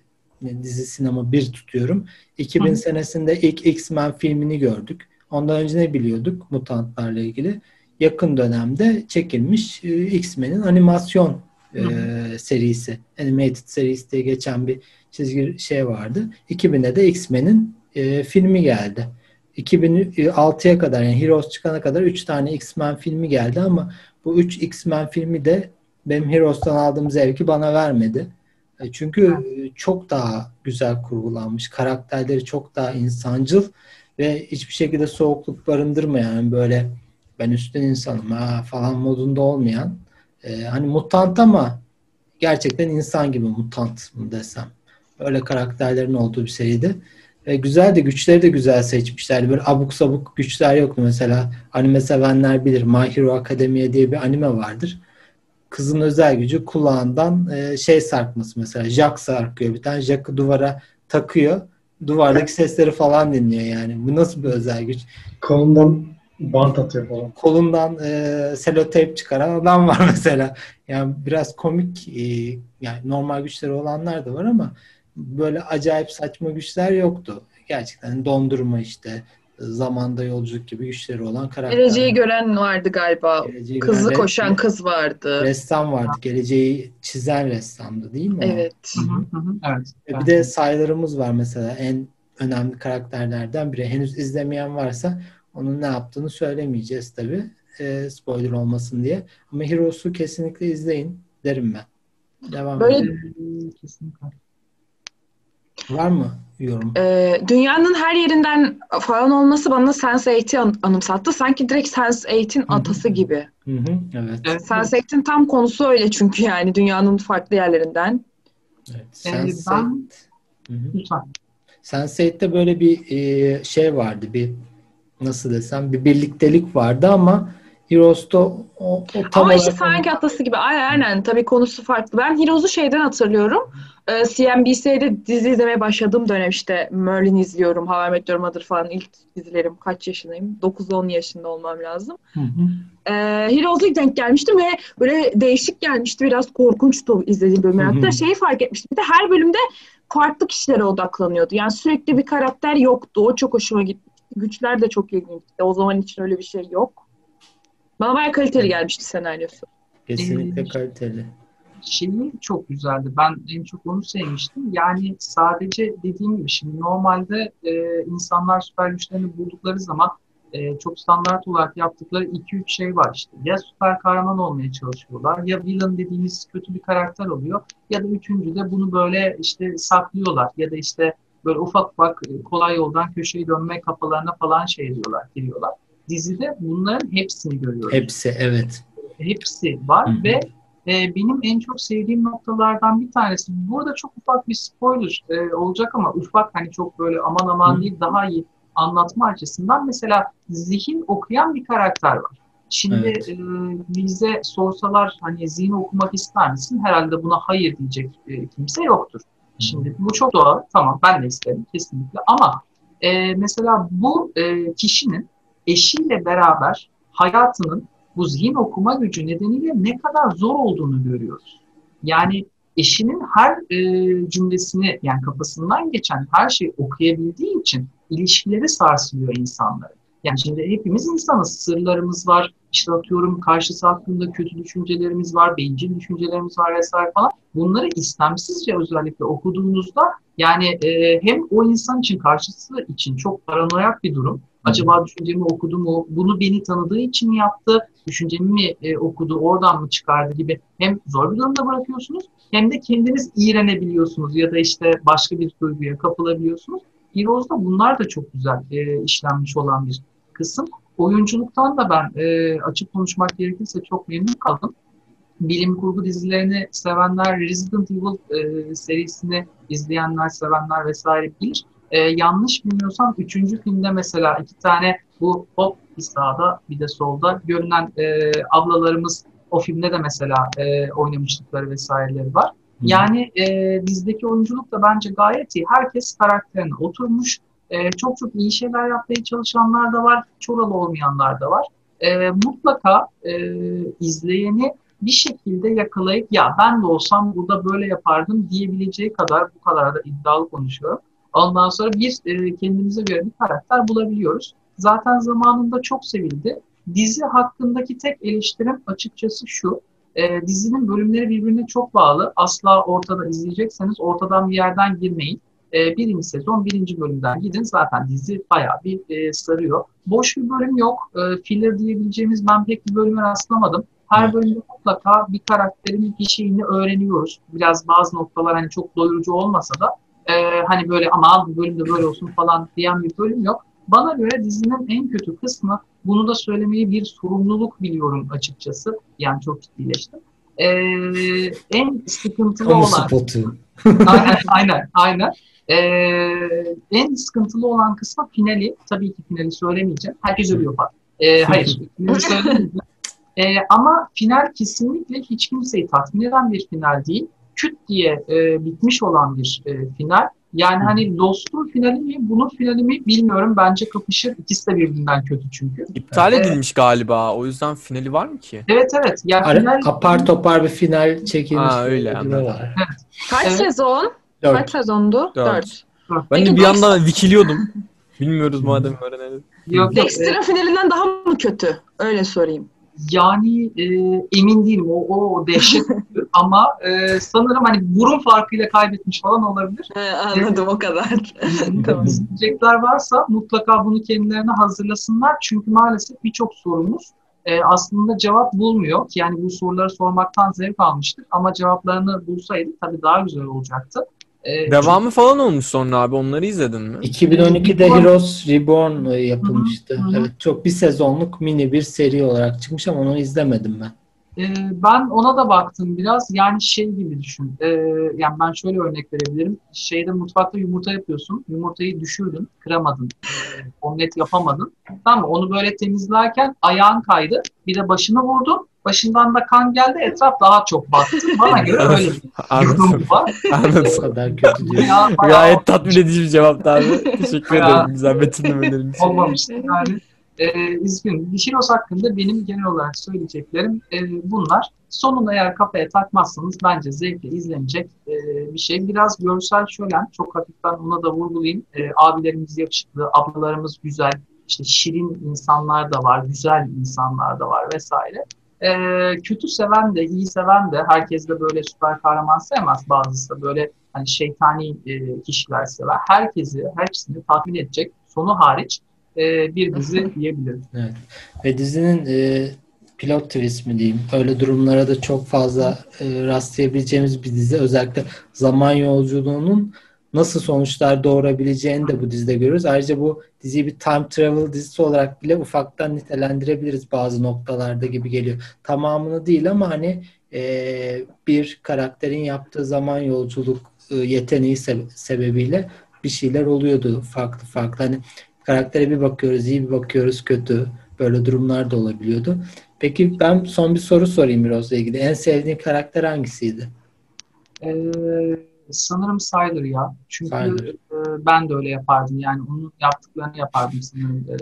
dizi sinema bir tutuyorum. 2000 Hı. senesinde ilk X-Men filmini gördük. Ondan önce ne biliyorduk mutantlarla ilgili? Yakın dönemde çekilmiş e, X-Men'in animasyon e, serisi. Animated serisi diye geçen bir çizgi şey vardı. 2000'de de X-Men'in e, filmi geldi. 2006'ya kadar yani Heroes çıkana kadar 3 tane X-Men filmi geldi ama bu 3 X-Men filmi de benim Heroes'tan aldığım zevki bana vermedi. E, çünkü çok daha güzel kurgulanmış. Karakterleri çok daha insancıl ve hiçbir şekilde soğukluk barındırmayan böyle ben üstün insanım ha falan modunda olmayan e, hani mutant ama gerçekten insan gibi mutant mı desem. Öyle karakterlerin olduğu bir seriydi. E, güzel de güçleri de güzel seçmişlerdi. Böyle abuk sabuk güçler yoktu mesela. Anime sevenler bilir. My Hero Academia diye bir anime vardır. Kızın özel gücü kulağından e, şey sarkması mesela. Jack sarkıyor. Bir tane Jack'ı duvara takıyor. Duvardaki sesleri falan dinliyor yani. Bu nasıl bir özel güç? Kolundan Bant atıyor falan. Kolundan e, seloteyp çıkaran adam var *laughs* mesela. Yani biraz komik e, yani normal güçleri olanlar da var ama böyle acayip saçma güçler yoktu. Gerçekten dondurma işte zamanda yolculuk gibi güçleri olan karakter. Geleceği gören vardı galiba. Geleceği Kızı gören, koşan kız vardı. Ressam vardı. Geleceği çizen ressamdı değil mi? Evet. Hı hı hı. evet. Bir de sayılarımız var mesela en önemli karakterlerden biri. Henüz izlemeyen varsa onun ne yaptığını söylemeyeceğiz tabi. e, spoiler olmasın diye. Ama Heroes'u kesinlikle izleyin derim ben. Devam Böyle edelim. kesinlikle. Var mı yorum? Ee, dünyanın her yerinden falan olması bana Sense8'i an- anımsattı. Sanki direkt Sense8'in atası gibi. Hı hı, evet. evet. Sense8'in tam konusu öyle çünkü yani dünyanın farklı yerlerinden. Evet. Sense8. Ben... Lütfen. Sense8'de böyle bir e, şey vardı. Bir nasıl desem bir birliktelik vardı ama Heroes'ta o, o tam Ama işte sanki atası gibi. Aynen, aynen. Tabii konusu farklı. Ben Heroes'u şeyden hatırlıyorum. Ee, CNBC'de dizi izlemeye başladığım dönem işte Merlin izliyorum, How I Met Your Mother falan ilk dizilerim. Kaç yaşındayım? 9-10 yaşında olmam lazım. Hı hı. Ee, Heroes'a denk gelmiştim ve böyle değişik gelmişti. Biraz korkunçtu izlediğim bölümler. Hatta şeyi fark etmiştim. Bir de her bölümde farklı kişilere odaklanıyordu. Yani sürekli bir karakter yoktu. O çok hoşuma gitti. Güçler de çok ilginçti. O zaman için öyle bir şey yok. Bana bayağı kaliteli gelmişti senaryosu. Kesinlikle ee, kaliteli. Şeyi çok güzeldi. Ben en çok onu sevmiştim. Yani sadece dediğim gibi şimdi normalde e, insanlar süper güçlerini buldukları zaman e, çok standart olarak yaptıkları 2-3 şey var işte. Ya süper kahraman olmaya çalışıyorlar ya villain dediğimiz kötü bir karakter oluyor ya da üçüncü de bunu böyle işte saklıyorlar ya da işte böyle ufak ufak kolay yoldan köşeyi dönme kafalarına falan şey diyorlar, giriyorlar dizide bunların hepsini görüyoruz. Hepsi evet. Hepsi var Hı-hı. ve e, benim en çok sevdiğim noktalardan bir tanesi. Burada çok ufak bir spoiler e, olacak ama ufak hani çok böyle aman aman Hı-hı. değil daha iyi anlatma açısından mesela zihin okuyan bir karakter var. Şimdi evet. e, bize sorsalar hani zihin okumak ister misin? Herhalde buna hayır diyecek e, kimse yoktur. Şimdi bu çok doğal. Tamam ben de isterim kesinlikle. Ama e, mesela bu e, kişinin eşiyle beraber hayatının bu zihin okuma gücü nedeniyle ne kadar zor olduğunu görüyoruz. Yani eşinin her e, cümlesini yani kafasından geçen her şeyi okuyabildiği için ilişkileri sarsılıyor insanların. Yani şimdi hepimiz insanız, sırlarımız var, işte atıyorum karşısı hakkında kötü düşüncelerimiz var, bencil düşüncelerimiz var vesaire falan. Bunları istemsizce özellikle okuduğunuzda yani e, hem o insan için karşısı için çok paranoyak bir durum Acaba düşüncemi okudu mu? Bunu beni tanıdığı için mi yaptı? Düşüncemi mi e, okudu? Oradan mı çıkardı gibi hem zor bir durumda bırakıyorsunuz hem de kendiniz iğrenebiliyorsunuz ya da işte başka bir duyguya kapılabiliyorsunuz. Heroes'da bunlar da çok güzel e, işlenmiş olan bir kısım. Oyunculuktan da ben e, açık konuşmak gerekirse çok memnun kaldım. Bilim kurgu dizilerini sevenler, Resident Evil e, serisini izleyenler, sevenler vesaire bilir e, yanlış bilmiyorsam üçüncü filmde mesela iki tane bu hop bir sağda bir de solda görünen e, ablalarımız o filmde de mesela e, oynamışlıkları vesaireleri var. Yani e, bizdeki oyunculuk da bence gayet iyi. Herkes karakterine oturmuş. E, çok çok iyi şeyler yapmaya çalışanlar da var. Çoralı olmayanlar da var. E, mutlaka e, izleyeni bir şekilde yakalayıp ya ben de olsam burada böyle yapardım diyebileceği kadar bu kadar da iddialı konuşuyorum. Ondan sonra bir e, kendimize göre bir karakter bulabiliyoruz. Zaten zamanında çok sevildi. Dizi hakkındaki tek eleştirim açıkçası şu. E, dizinin bölümleri birbirine çok bağlı. Asla ortada izleyecekseniz ortadan bir yerden girmeyin. E, birinci sezon birinci bölümden gidin. Zaten dizi bayağı bir e, sarıyor. Boş bir bölüm yok. E, filler diyebileceğimiz ben pek bir bölüme rastlamadım. Her bölümde mutlaka bir karakterin bir şeyini öğreniyoruz. Biraz bazı noktalar hani çok doyurucu olmasa da e, hani böyle ama bu bölümde böyle olsun falan diyen bir bölüm yok. Bana göre dizinin en kötü kısmı bunu da söylemeyi bir sorumluluk biliyorum açıkçası. Yani çok ciddileştim. Ee, en sıkıntılı Kamu olan... Spotu. aynen, aynen, aynen. Ee, en sıkıntılı olan kısmı finali. Tabii ki finali söylemeyeceğim. Herkes ölüyor falan. Ee, hayır, finali söylemeyeceğim. Ee, ama final kesinlikle hiç kimseyi tatmin eden bir final değil küt diye e, bitmiş olan bir e, final. Yani hani Lost'un finali mi, bunun finali mi bilmiyorum. Bence kapışır. İkisi de birbirinden kötü çünkü. İptal ee, edilmiş galiba. O yüzden finali var mı ki? Evet evet. Yani Ar- final... Apar topar bir final çekilmiş. Ha, öyle var. Evet. Kaç evet. sezon? Dört. Kaç sezondu? Dört. Dört. Ben de bir yandan vikiliyordum. Bilmiyoruz madem öğrenelim. Yok, Dexter'ın finalinden daha mı kötü? Öyle sorayım. Yani e, emin değilim o, o dehşet *laughs* ama e, sanırım hani burun farkıyla kaybetmiş falan olabilir. He, anladım e, o kadar. *laughs* tamam. İzleyecekler varsa mutlaka bunu kendilerine hazırlasınlar çünkü maalesef birçok sorumuz e, aslında cevap bulmuyor. Yani bu soruları sormaktan zevk almıştık ama cevaplarını bulsaydı tabii daha güzel olacaktı. Ee, Devamı falan olmuş sonra abi. Onları izledin mi? 2012'de Heroes Reborn yapılmıştı. Hı-hı. Evet çok bir sezonluk mini bir seri olarak çıkmış ama onu izlemedim ben. Ee, ben ona da baktım biraz. Yani şey gibi düşün. Ee, yani ben şöyle örnek verebilirim. Şeyde mutfakta yumurta yapıyorsun. Yumurtayı düşürdün, kıramadın. Ee, omlet yapamadın. Tamam mı? Onu böyle temizlerken ayağın kaydı. Bir de başını vurdun. Başından da kan geldi. Etraf daha çok battı. Bana göre öyle bir *laughs* durum var. Anladım. O kadar kötü değil. Gayet tatmin edici bir cevaptı abi. Teşekkür ederim güzel betimlemelerin *laughs* için. Olmamıştı yani. E, üzgünüm. Dişiros hakkında benim genel olarak söyleyeceklerim e, bunlar. Sonunu eğer kafaya takmazsanız bence zevkle izlenecek e, bir şey. Biraz görsel şölen, çok hafiften ona da vurgulayayım. E, abilerimiz yakışıklı, ablalarımız güzel, işte şirin insanlar da var, güzel insanlar da var vesaire. E, kötü seven de, iyi seven de, herkes de böyle süper kahraman sevmez. Bazısı da böyle hani şeytani e, kişiler sever. Herkesi, hepsini tatmin edecek, sonu hariç e, bir dizi *laughs* diyebilirim. Evet. Ve dizinin e, pilot twist mi diyeyim öyle durumlara da çok fazla e, rastlayabileceğimiz bir dizi. Özellikle zaman yolculuğunun nasıl sonuçlar doğurabileceğini de bu dizide görüyoruz. Ayrıca bu diziyi bir time travel dizisi olarak bile ufaktan nitelendirebiliriz bazı noktalarda gibi geliyor. Tamamını değil ama hani e, bir karakterin yaptığı zaman yolculuk e, yeteneği sebe- sebebiyle bir şeyler oluyordu farklı farklı. Hani Karaktere bir bakıyoruz, iyi bir bakıyoruz, kötü. Böyle durumlar da olabiliyordu. Peki ben son bir soru sorayım Rose'la ilgili. En sevdiğin karakter hangisiydi? Ee, sanırım Sylar ya. Çünkü e, ben de öyle yapardım. Yani onun yaptıklarını yapardım sanırım. E,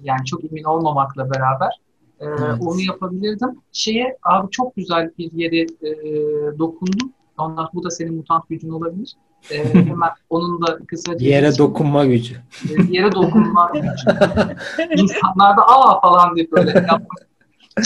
yani çok emin olmamakla beraber. E, evet. Onu yapabilirdim. Şeye abi çok güzel bir yere e, dokundum. Ondan bu da senin mutant gücün olabilir. E, *laughs* hemen onun da kısaca... Yere dokunma gücü. E, yere dokunma *laughs* gücü. İnsanlar da aa falan diye böyle yapmak.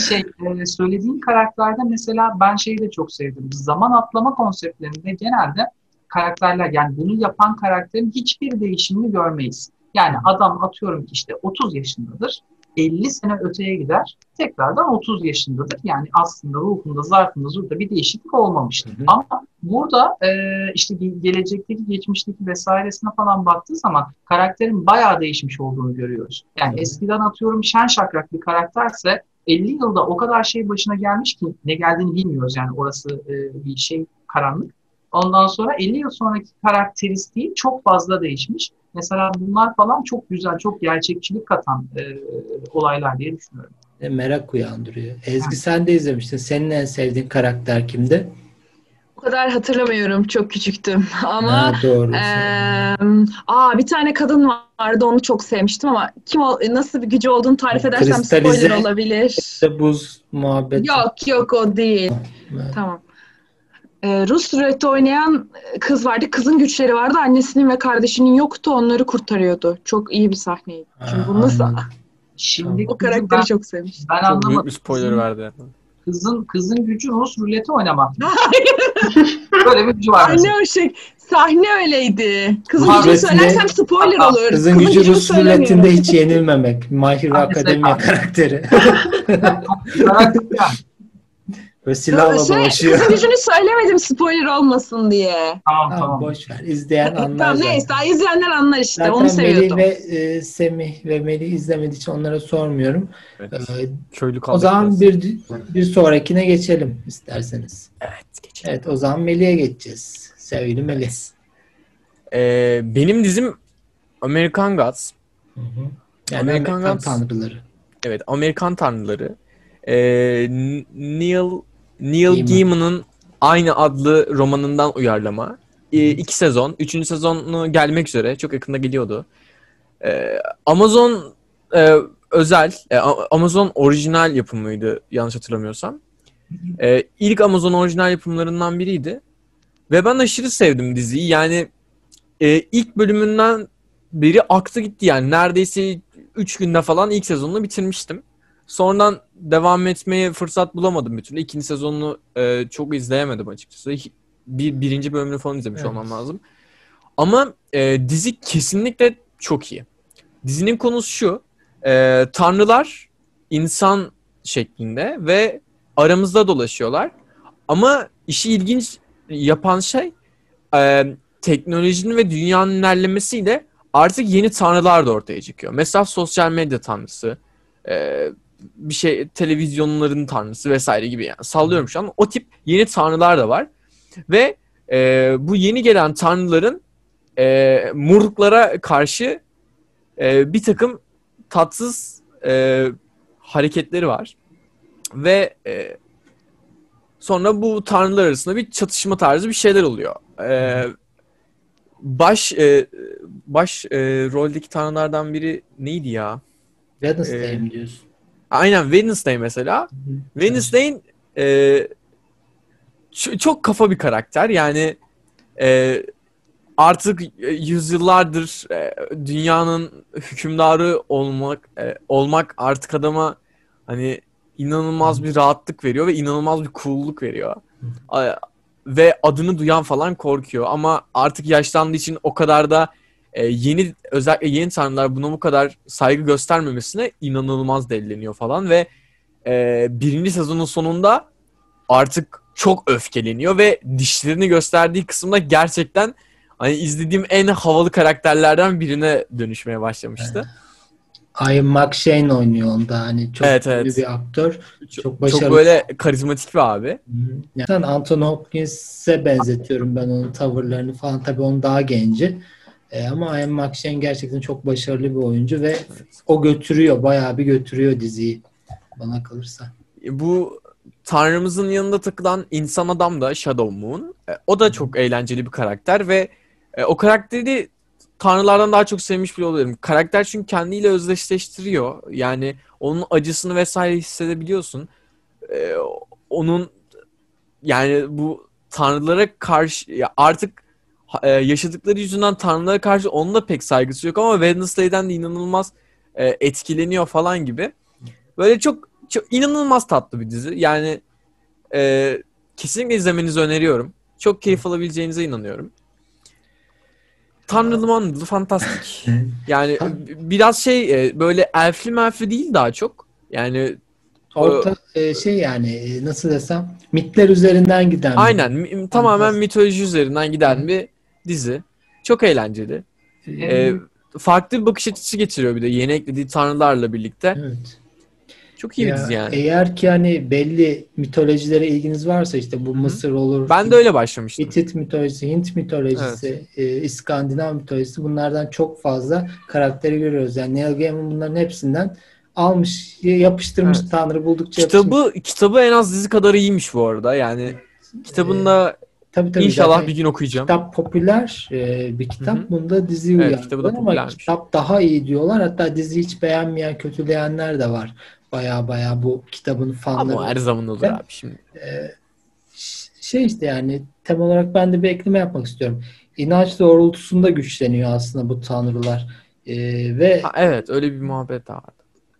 Şey, e, söylediğin karakterde mesela ben şeyi de çok sevdim. Zaman atlama konseptlerinde genelde karakterler yani bunu yapan karakterin hiçbir değişimini görmeyiz. Yani adam atıyorum ki işte 30 yaşındadır. 50 sene öteye gider. Tekrardan 30 yaşındadır. Yani aslında ruhunda, zarfında, zurda bir değişiklik olmamıştır. Hı hı. Ama burada e, işte gelecekteki, geçmişteki vesairesine falan baktığı zaman karakterin bayağı değişmiş olduğunu görüyoruz. Yani hı hı. eskiden atıyorum şen şakrak bir karakterse 50 yılda o kadar şey başına gelmiş ki ne geldiğini bilmiyoruz yani orası e, bir şey karanlık. Ondan sonra 50 yıl sonraki karakteristiği çok fazla değişmiş. Mesela bunlar falan çok güzel, çok gerçekçilik katan e, olaylar diye düşünüyorum. E, merak uyandırıyor. Ezgi ha. sen de izlemiştin. Senin en sevdiğin karakter kimdi? O kadar hatırlamıyorum. Çok küçüktüm. Ama ha, doğru. E, aa, bir tane kadın vardı. Onu çok sevmiştim ama kim o, nasıl bir gücü olduğunu tarif edersem Kristalize, spoiler olabilir. İşte buz muhabbeti. Yok yok o değil. Evet. Tamam e, Rus rulette oynayan kız vardı. Kızın güçleri vardı. Annesinin ve kardeşinin yoktu. Onları kurtarıyordu. Çok iyi bir sahneydi. Şimdi bu nasıl? Şimdi o karakteri ben, çok sevmiş. Ben çok anlamadım. büyük bir spoiler verdi. Kızın kızın gücü Rus ruleti oynamak. *laughs* Böyle bir gücü var. Anne o şey sahne öyleydi. Kızın gücünü söylersem spoiler olur. Kızın, gücü Rus ruletinde hiç yenilmemek. Mahir Akademiya karakteri. *laughs* Böyle silahla şey, dolaşıyor. Kızın gücünü *laughs* söylemedim spoiler olmasın diye. Tamam tamam. Boş ver. İzleyen anlar. tamam neyse daha izleyenler anlar işte. Zaten Onu seviyordum. Melih ve e, Semih ve Melih izlemediği için onlara sormuyorum. Evet. Ee, Köylü o zaman bir, bir sonrakine geçelim isterseniz. Evet geçelim. Evet o zaman Melih'e geçeceğiz. Sevgili Melih. Ee, benim dizim American Gods. Hı hı. Yani Amerikan, Amerikan Tanrıları. Evet Amerikan Tanrıları. Ee, Neil Neil Gaiman'ın aynı adlı romanından uyarlama. E, iki sezon. Üçüncü sezonu gelmek üzere. Çok yakında geliyordu. E, Amazon e, özel, e, Amazon orijinal yapımıydı yanlış hatırlamıyorsam. E, ilk Amazon orijinal yapımlarından biriydi. Ve ben aşırı sevdim diziyi. Yani e, ilk bölümünden beri aktı gitti yani. Neredeyse 3 günde falan ilk sezonunu bitirmiştim. Sonradan devam etmeye fırsat bulamadım bir türlü. İkinci sezonunu e, çok izleyemedim açıkçası. Bir, birinci bölümünü falan izlemiş evet. olmam lazım. Ama e, dizi kesinlikle çok iyi. Dizinin konusu şu. E, tanrılar insan şeklinde ve aramızda dolaşıyorlar. Ama işi ilginç yapan şey e, teknolojinin ve dünyanın ilerlemesiyle artık yeni tanrılar da ortaya çıkıyor. Mesela sosyal medya tanrısı, e, bir şey televizyonların tanrısı vesaire gibi yani sallıyorum şu an. O tip yeni tanrılar da var. Ve e, bu yeni gelen tanrıların e, muruklara karşı e, bir takım tatsız e, hareketleri var. Ve e, sonra bu tanrılar arasında bir çatışma tarzı bir şeyler oluyor. E, baş e, baş e, roldeki tanrılardan biri neydi ya? Wednesday ee, mi diyorsun? Aynen Wednesday mesela. Wednesday'in e, çok kafa bir karakter. Yani e, artık yüzyıllardır e, dünyanın hükümdarı olmak e, olmak artık adama hani inanılmaz bir rahatlık veriyor ve inanılmaz bir cool'luk veriyor. Ve adını duyan falan korkuyor ama artık yaşlandığı için o kadar da e, yeni özellikle yeni tanrılar buna bu kadar saygı göstermemesine inanılmaz delleniyor falan ve e, birinci sezonun sonunda artık çok öfkeleniyor ve dişlerini gösterdiği kısımda gerçekten hani izlediğim en havalı karakterlerden birine dönüşmeye başlamıştı. Ian McShane oynuyor onda hani çok evet, evet. bir aktör. Çok, çok başarılı. Çok böyle karizmatik bir abi. Yani Anthony Hopkins'e benzetiyorum ben onun tavırlarını falan. Tabii onun daha genci. E, ama Ian McShane gerçekten çok başarılı bir oyuncu ve o götürüyor, bayağı bir götürüyor diziyi bana kalırsa. Bu Tanrımızın yanında takılan insan adam da Shadow Moon. E, o da çok eğlenceli bir karakter ve e, o karakteri tanrılardan daha çok sevmiş bile oluyorum. Karakter çünkü kendiyle özdeşleştiriyor. Yani onun acısını vesaire hissedebiliyorsun. E, onun yani bu tanrılara karşı artık e, yaşadıkları yüzünden tanrılara karşı onunla pek saygısı yok ama Wednesday'den de inanılmaz e, etkileniyor falan gibi. Böyle çok çok inanılmaz tatlı bir dizi. Yani e, kesinlikle izlemenizi öneriyorum. Çok keyif alabileceğinize inanıyorum. Tanrılı manrılı fantastik. *laughs* Yani biraz şey e, böyle elfli melfli değil daha çok. Yani Orta e, şey yani e, nasıl desem mitler üzerinden giden. Aynen tamamen mitoloji üzerinden giden bir dizi. Çok eğlenceli. Ee, farklı bir bakış açısı getiriyor bir de yeni eklediği tanrılarla birlikte. Evet. Çok iyi ya, bir dizi yani. Eğer ki hani belli mitolojilere ilginiz varsa işte bu Hı-hı. Mısır olur. Ben de öyle başlamıştım. Hitit mitolojisi, Hint mitolojisi, evet. e, İskandinav mitolojisi bunlardan çok fazla karakteri görüyoruz. Yani Neil Gaiman bunların hepsinden almış, yapıştırmış evet. Tanrı buldukça Kitabı yapıştırmış. kitabı en az dizi kadar iyiymiş bu arada. Yani kitabında ee, Tabii, tabii, İnşallah bir gün okuyacağım. Kitap popüler e, bir kitap. Hı-hı. Bunda dizi evet, uyarladılar ama kitap daha iyi diyorlar. Hatta dizi hiç beğenmeyen, kötüleyenler de var. Baya baya bu kitabın fanları. Ama her zaman olur abi şimdi. E, şey işte yani tem olarak ben de bir ekleme yapmak istiyorum. İnanç doğrultusunda güçleniyor aslında bu tanrılar. E, ve ha, evet öyle bir muhabbet vardı.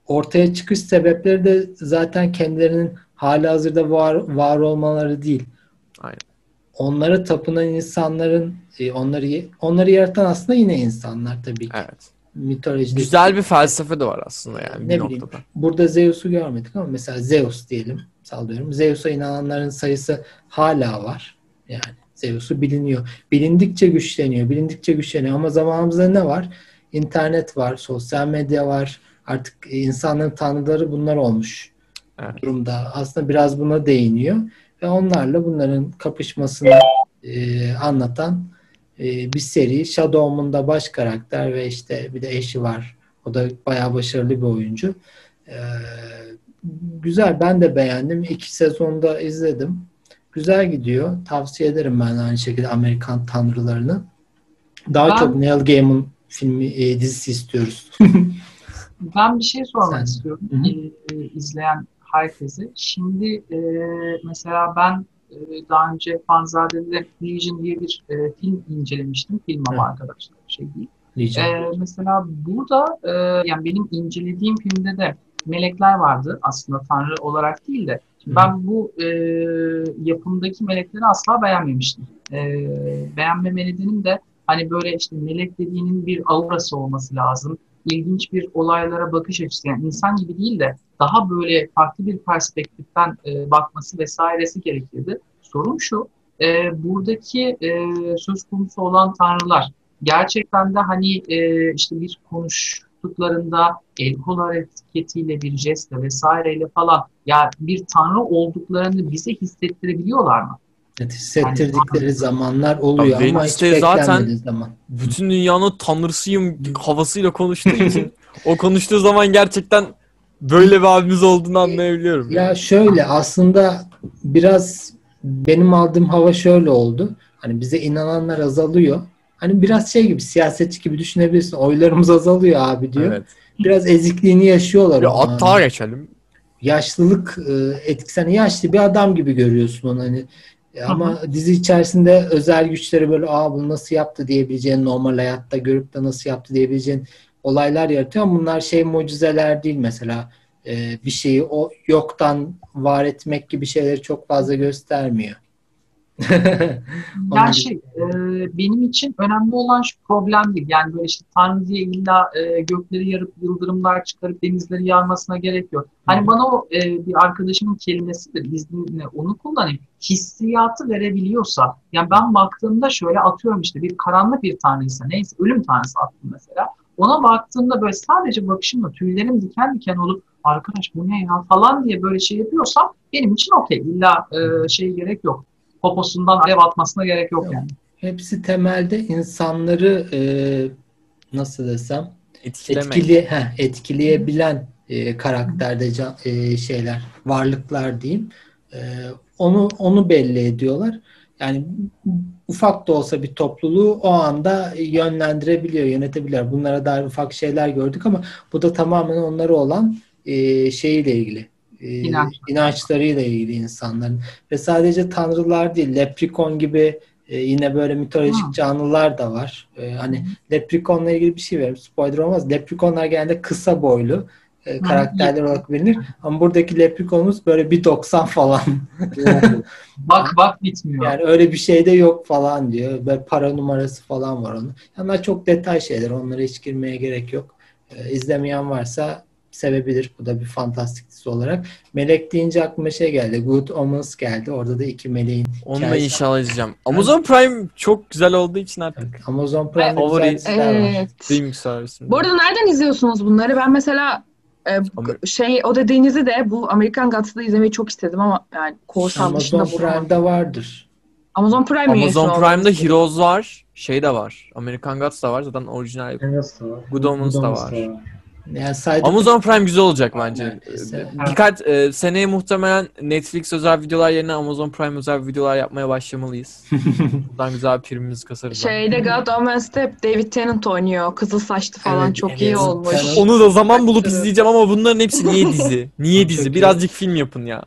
Ortaya çıkış sebepleri de zaten kendilerinin hali hazırda var, var olmaları değil. Aynen onlara tapınan insanların e, onları onları yaratan aslında yine insanlar tabii ki. Evet. Mitolojide güzel bir felsefe de var aslında yani ne bir bileyim, noktada. Burada Zeus'u görmedik ama mesela Zeus diyelim sallıyorum. Zeus'a inananların sayısı hala var. Yani Zeus'u biliniyor. Bilindikçe güçleniyor. Bilindikçe güçleniyor ama zamanımızda ne var? İnternet var, sosyal medya var. Artık insanların tanrıları bunlar olmuş evet. durumda. Aslında biraz buna değiniyor ve onlarla bunların kapışmasını e, anlatan e, bir seri. Shadow da baş karakter ve işte bir de eşi var. O da bayağı başarılı bir oyuncu. E, güzel. Ben de beğendim. İki sezonda izledim. Güzel gidiyor. Tavsiye ederim ben aynı şekilde Amerikan Tanrılarını. Daha ben, çok Neil Gaiman filmi e, dizisi istiyoruz. *laughs* ben bir şey sormak Sen. istiyorum. E, izleyen herkese. Şimdi e, mesela ben e, daha önce Fanzade'de Legion diye bir e, film incelemiştim. Film ama evet. arkadaşlar şey değil. E, mesela burada e, yani benim incelediğim filmde de melekler vardı aslında tanrı olarak değil de Hı. ben bu e, yapımdaki melekleri asla beğenmemiştim. E, beğenmeme nedenim de hani böyle işte melek dediğinin bir aurası olması lazım ilginç bir olaylara bakış açısı. Yani insan gibi değil de daha böyle farklı bir perspektiften e, bakması vesairesi gerekirdi. Sorun şu, e, buradaki e, söz konusu olan tanrılar gerçekten de hani e, işte bir konuştuklarında el kol hareketiyle bir jestle vesaireyle falan ya bir tanrı olduklarını bize hissettirebiliyorlar mı? Evet, hissettirdikleri yani, zamanlar oluyor ama hiç zaten zaman. bütün dünyanın tanrısıyım *laughs* havasıyla konuştuğu için o konuştuğu zaman gerçekten böyle bir abimiz olduğunu anlayabiliyorum. Ya şöyle aslında biraz benim aldığım hava şöyle oldu. Hani bize inananlar azalıyor. Hani biraz şey gibi siyasetçi gibi düşünebilirsin. Oylarımız azalıyor abi diyor. Evet. Biraz ezikliğini yaşıyorlar. Ya hatta geçelim. Yaşlılık e, etkisi. Hani yaşlı bir adam gibi görüyorsun onu. Hani ama Hı-hı. dizi içerisinde özel güçleri böyle aa bunu nasıl yaptı diyebileceğin normal hayatta görüp de nasıl yaptı diyebileceğin olaylar yaratıyor. Ama bunlar şey mucizeler değil mesela. Ee, bir şeyi o yoktan var etmek gibi şeyleri çok fazla göstermiyor. *laughs* yani şey, e, benim için önemli olan şu problem değil. Yani böyle işte Tanrı diye illa e, gökleri yarıp yıldırımlar çıkarıp denizleri yarmasına gerek yok. Hani hmm. bana o e, bir arkadaşımın kelimesidir. İzninle onu kullanayım. Hissiyatı verebiliyorsa. Yani ben baktığımda şöyle atıyorum işte bir karanlık bir tanrıysa neyse ölüm tanrısı attım mesela. Ona baktığımda böyle sadece bakışımla tüylerim diken diken olup arkadaş bu ne ya falan diye böyle şey yapıyorsam benim için okey. İlla e, şey gerek yok poposundan alev atmasına gerek yok yani. Hepsi temelde insanları e, nasıl desem etkili, heh, etkileyebilen e, karakterde e, şeyler, varlıklar diyeyim. E, onu onu belli ediyorlar. Yani ufak da olsa bir topluluğu o anda yönlendirebiliyor, yönetebiliyor. Bunlara dair ufak şeyler gördük ama bu da tamamen onlara olan e, şeyiyle ilgili e, İnanç. inançlarıyla ilgili insanların ve sadece tanrılar değil leprikon gibi e, yine böyle mitolojik ha. canlılar da var. E, hani leprikonla ilgili bir şey verim. Spoiler olmaz. Leprikonlar genelde kısa boylu e, karakterler olarak bilinir. Ama buradaki leprikonumuz böyle bir 90 falan. *laughs* bak bak bitmiyor. Yani öyle bir şey de yok falan diyor. Böyle para numarası falan var onun. Ama çok detay şeyler. Onlara hiç girmeye gerek yok. E, izlemeyen varsa sevebilir. Bu da bir fantastik dizi olarak. Melek deyince aklıma şey geldi. Good Omens geldi. Orada da iki meleğin Onu da inşallah izleyeceğim. Amazon Prime çok güzel olduğu için artık. Evet, Amazon Prime favori evet. streaming servisi. Bu arada nereden izliyorsunuz bunları? Ben mesela e, şey o dediğinizi de bu Amerikan Gods'ı izlemeyi çok istedim ama yani korsan dışında Amazon Prime'da vardır. Amazon Prime Amazon Prime'da Heroes var. Şey de var. American Gods da var. Zaten orijinal. Good Omens da var. Da var. Yani sadece Amazon Prime güzel olacak bence. Neredeyse. Birkaç e, seneye muhtemelen Netflix özel videolar yerine Amazon Prime özel videolar yapmaya başlamalıyız. *laughs* Buradan güzel bir primimizi kasarız. Şeyde God Omens'te David Tennant oynuyor. Kızıl saçlı falan evet, çok evet. iyi olmuş. Onu da zaman bulup izleyeceğim ama bunların hepsi niye dizi? Niye dizi? Birazcık film yapın ya.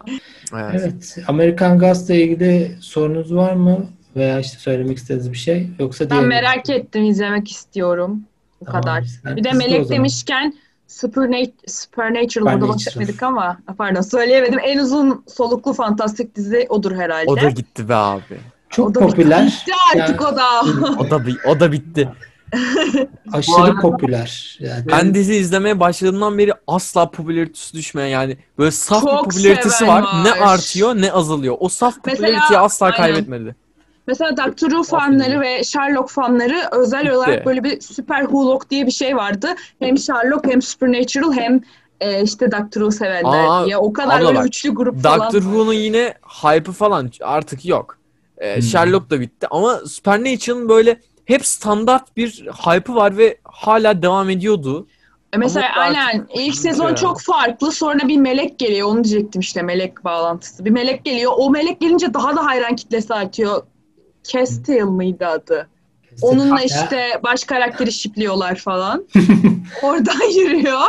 Evet. evet. Amerikan Gaz'la ilgili sorunuz var mı? Veya işte söylemek istediğiniz bir şey? Yoksa Ben merak mi? ettim, izlemek istiyorum. Bu tamam, kadar. Bir de Melek demişken Supernat Supernatural burada bahsetmedik ama *laughs* pardon söyleyemedim. En uzun soluklu fantastik dizi odur herhalde. O da gitti be abi. Çok o da popüler. Bitti artık yani, o da. o da o da bitti. *laughs* Aşırı popüler. Yani. Ben dizi izlemeye başladığımdan beri asla popülaritesi düşmeyen yani böyle saf Çok popülaritesi var. var. Ne artıyor ne azalıyor. O saf popülariteyi asla aynen. kaybetmedi. Mesela Doctor Who fanları ve Sherlock fanları özel Bitti. olarak böyle bir süper Who'lok diye bir şey vardı. Hem Sherlock hem Supernatural hem e, işte Doctor Who sevenler Aa, diye. O kadar böyle bak, üçlü grup Doctor falan. Doctor Who'nun yine hype'ı falan artık yok. Ee, hmm. Sherlock da bitti ama Supernatural'ın böyle hep standart bir hype'ı var ve hala devam ediyordu. E, mesela Ama aynen ilk sezon ya. çok farklı sonra bir melek geliyor onu diyecektim işte melek bağlantısı. Bir melek geliyor o melek gelince daha da hayran kitlesi artıyor. Castiel mıydı adı? Onunla işte baş karakteri şipliyorlar falan. *laughs* Oradan yürüyor.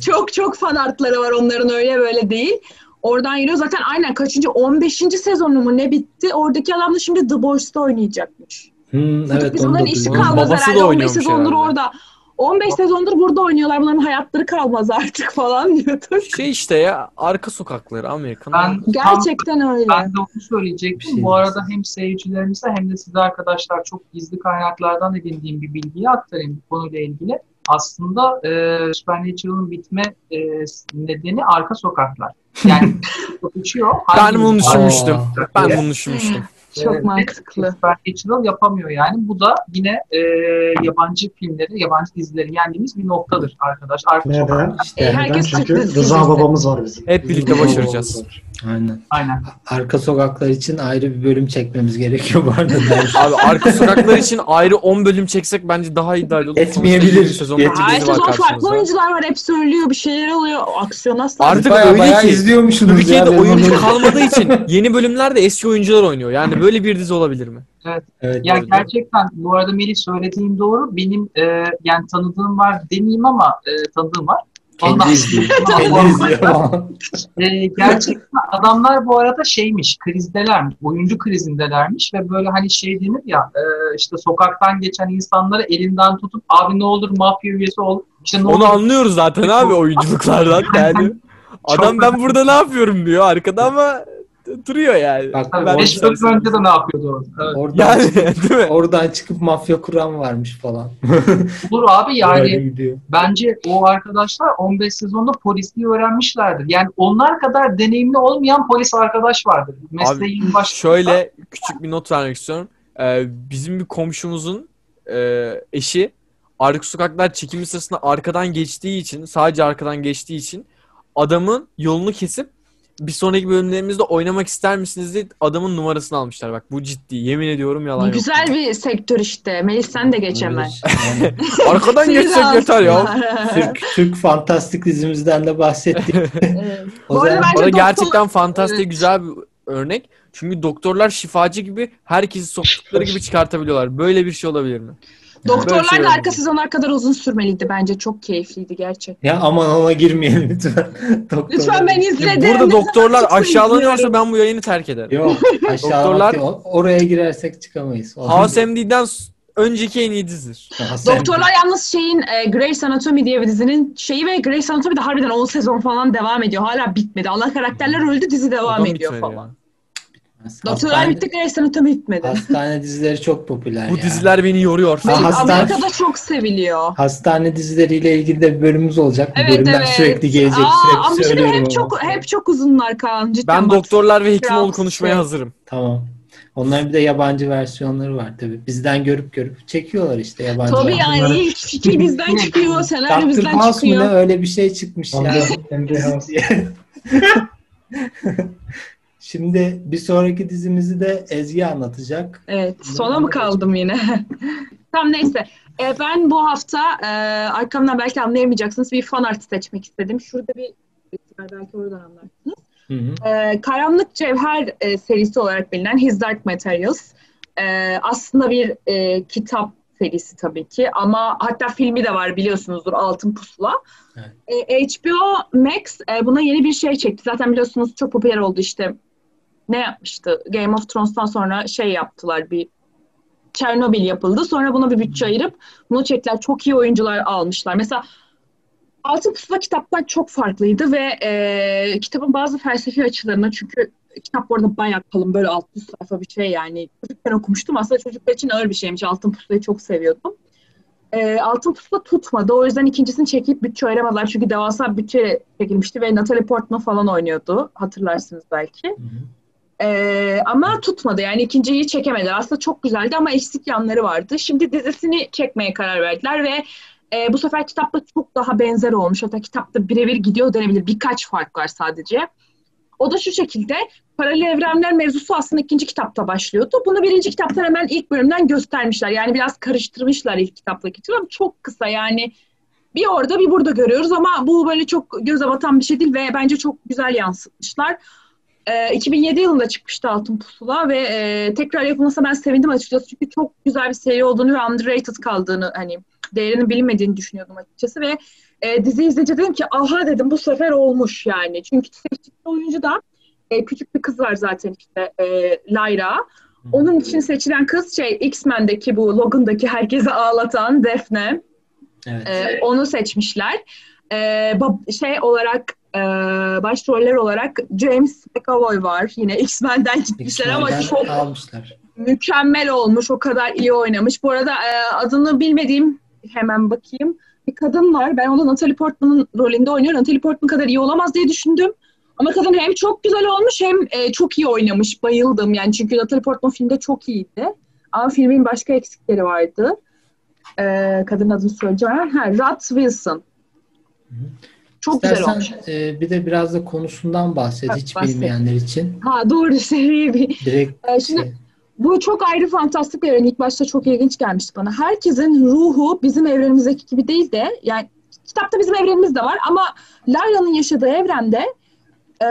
çok çok fan artları var onların öyle böyle değil. Oradan yürüyor. Zaten aynen kaçıncı 15. sezonu mu ne bitti? Oradaki adam da şimdi The Boys'ta oynayacakmış. Hmm, evet, biz onların işi kalmaz herhalde. 15 sezondur orada. 15 sezondur burada oynuyorlar. Bunların hayatları kalmaz artık falan diyorduk. Şey işte ya arka sokakları Amerikan. Ben, Gerçekten öyle. Ben de onu söyleyecektim. Şey Bu arada hem seyircilerimize hem de size arkadaşlar çok gizli kaynaklardan edindiğim bir bilgiyi aktarayım bu konuyla ilgili. aslında e, Supernatural'ın bitme e, nedeni arka sokaklar. Yani *laughs* uçuyor. Ben bunu düşünmüştüm. Ben bunu düşünmüştüm. Çok evet, mantıklı. Supernatural yapamıyor yani. Bu da yine e, yabancı filmleri, yabancı dizileri yendiğimiz bir noktadır arkadaş. Arka neden? İşte e, neden? Çünkü Rıza babamız var bizim. Hep birlikte başaracağız. Aynen. Aynen. Arka sokaklar için ayrı bir bölüm çekmemiz gerekiyor bu arada. *laughs* Abi arka sokaklar için ayrı 10 bölüm çeksek bence daha iddialı olur. Etmeyebilir. Sezon Her sezon farklı oyuncular var. Hep söylüyor. Bir şeyler oluyor. Aksiyon asla. Artık bayağı, öyle bayağı ki izliyormuşsunuz Türkiye'de ya, oyuncu kalmadığı için *laughs* yeni bölümlerde eski oyuncular oynuyor. Yani böyle bir dizi olabilir mi? Evet. evet yani doğru. gerçekten bu arada Melih söylediğin doğru. Benim e, yani tanıdığım var demeyeyim ama e, tanıdığım var. Kendi izliyor. *laughs* Kendi izliyor. *laughs* e, gerçekten adamlar bu arada şeymiş, krizdelermiş, oyuncu krizindelermiş ve böyle hani şey denir ya e, işte sokaktan geçen insanları elinden tutup abi ne olur mafya üyesi ol. İşte ne Onu olur, anlıyoruz zaten abi oyunculuklardan yani. Adam ben burada ne yapıyorum diyor arkada ama duruyor yani. Bak, ben 5 yıl önce de ne yapıyordu Evet. Oradan, yani, çıkıp, değil mi? oradan çıkıp mafya kuran varmış falan. *laughs* Olur abi yani bence o arkadaşlar 15 sezonda polisliği öğrenmişlerdir. Yani onlar kadar deneyimli olmayan polis arkadaş vardır. Mesleğin abi, Şöyle küçük bir not vermek istiyorum. Ee, bizim bir komşumuzun e, eşi arka sokaklar çekimi sırasında arkadan geçtiği için sadece arkadan geçtiği için adamın yolunu kesip bir sonraki bölümlerimizde oynamak ister misiniz diye adamın numarasını almışlar. Bak bu ciddi. Yemin ediyorum yalan yok. Güzel bir sektör işte. Melis sen de geç hemen. *laughs* Arkadan geçsek yeter ya. Türk, Türk fantastik dizimizden de bahsettik. evet. *laughs* o Bu zaman... arada gerçekten fantastik evet. güzel bir örnek. Çünkü doktorlar şifacı gibi herkesi soktukları gibi çıkartabiliyorlar. Böyle bir şey olabilir mi? Doktorlar şey arka sezonlar kadar uzun sürmeliydi bence. Çok keyifliydi gerçekten. Ya aman ona girmeyelim lütfen. *laughs* lütfen ben izledim. Ya burada doktorlar aşağılanıyorsa ben bu yayını terk ederim. Yok *laughs* doktorlar oraya girersek çıkamayız. House MD'den önceki en iyi dizidir. Doktorlar yalnız şeyin e, Grey's Anatomy diye bir dizinin şeyi ve Grey's Anatomy de harbiden 10 sezon falan devam ediyor. Hala bitmedi. Allah karakterler öldü dizi devam ediyor falan. Ya. Doktorlar bitti Grey's Anatomy bitmedi. Hastane dizileri çok popüler Bu ya. diziler beni yoruyor. Ve hastane, Amerika'da çok seviliyor. Hastane dizileriyle ilgili de bir bölümümüz olacak. Bu evet, bölümler evet. sürekli gelecek. Aa, sürekli ama söylüyorum hep çok, hep çok uzunlar Kaan. Cidden ben doktorlar ve hekimoğlu konuşmaya hazırım. Tamam. Onların bir de yabancı versiyonları var tabii. Bizden görüp görüp çekiyorlar işte yabancı. Tabii yani ilk fikir bizden çıkıyor, senaryo bizden House çıkıyor. Dr. öyle bir şey çıkmış ya. *laughs* *laughs* Şimdi bir sonraki dizimizi de Ezgi anlatacak. Evet. Sona mı kaldım yine? *laughs* Tam neyse. E, ben bu hafta e, arkamdan belki anlayamayacaksınız bir fan art seçmek istedim. Şurada bir belki oradan anlarsınız. Hı hı. E, Karanlık Cevher e, serisi olarak bilinen His Dark Materials. E, aslında bir e, kitap serisi tabii ki ama hatta filmi de var biliyorsunuzdur Altın Pusula. Evet. E, HBO Max e, buna yeni bir şey çekti. Zaten biliyorsunuz çok popüler oldu işte ne yapmıştı? Game of Thrones'tan sonra şey yaptılar bir Çernobil yapıldı. Sonra buna bir bütçe ayırıp bunu çektiler. Çok iyi oyuncular almışlar. Mesela Altın Pusula kitaptan çok farklıydı ve e, kitabın bazı felsefi açılarına çünkü kitap bu arada bayağı kalın böyle 600 sayfa bir şey yani. Çocukken okumuştum aslında çocuklar için ağır bir şeymiş. Altın Pusula'yı çok seviyordum. E, Altın Pusula tutmadı. O yüzden ikincisini çekip bütçe ayıramadılar. Çünkü devasa bütçe çekilmişti ve Natalie Portman falan oynuyordu. Hatırlarsınız belki. Hı hı. Ee, ama tutmadı yani ikinciyi çekemediler. Aslında çok güzeldi ama eksik yanları vardı. Şimdi dizisini çekmeye karar verdiler ve e, bu sefer kitapta çok daha benzer olmuş. Hatta kitapta birebir gidiyor denebilir. Birkaç fark var sadece. O da şu şekilde paralel evrenler mevzusu aslında ikinci kitapta başlıyordu. Bunu birinci kitaptan hemen ilk bölümden göstermişler. Yani biraz karıştırmışlar ilk kitaptaki ama çok kısa yani bir orada bir burada görüyoruz ama bu böyle çok göze batan bir şey değil ve bence çok güzel yansıtmışlar. E, 2007 yılında çıkmıştı Altın Pusula ve e, tekrar yapılmasına ben sevindim açıkçası. Çünkü çok güzel bir seri olduğunu ve underrated kaldığını hani değerinin bilinmediğini düşünüyordum açıkçası ve e, dizi izleyince dedim ki aha dedim bu sefer olmuş yani. Çünkü seçtiğim oyuncu da e, küçük bir kız var zaten işte e, Lyra. Onun için seçilen kız şey X-Men'deki bu Logan'daki herkesi ağlatan Daphne. Evet. E, onu seçmişler. E, şey olarak e, başroller olarak James McAvoy var. Yine X-Men'den gitmişler ama çok almışlar. mükemmel olmuş. O kadar iyi oynamış. Bu arada e, adını bilmediğim hemen bakayım. bir kadın var. Ben onu Natalie Portman'ın rolünde oynuyor. Natalie Portman kadar iyi olamaz diye düşündüm. Ama kadın hem çok güzel olmuş hem e, çok iyi oynamış. Bayıldım yani çünkü Natalie Portman filmde çok iyiydi. Ama filmin başka eksikleri vardı. E, kadın adını söyleyeceğim. Ha, Rod Wilson. Çok İstersen, güzel olmuş. E, bir de biraz da konusundan bahset hiç bahset. bilmeyenler için. Ha doğru *laughs* seriyi bir. Direkt e, şimdi şey. bu çok ayrı fantastik bir evren. İlk başta çok ilginç gelmişti bana. Herkesin ruhu bizim evrenimizdeki gibi değil de yani kitapta bizim evrenimiz de var ama Layla'nın yaşadığı evrende e,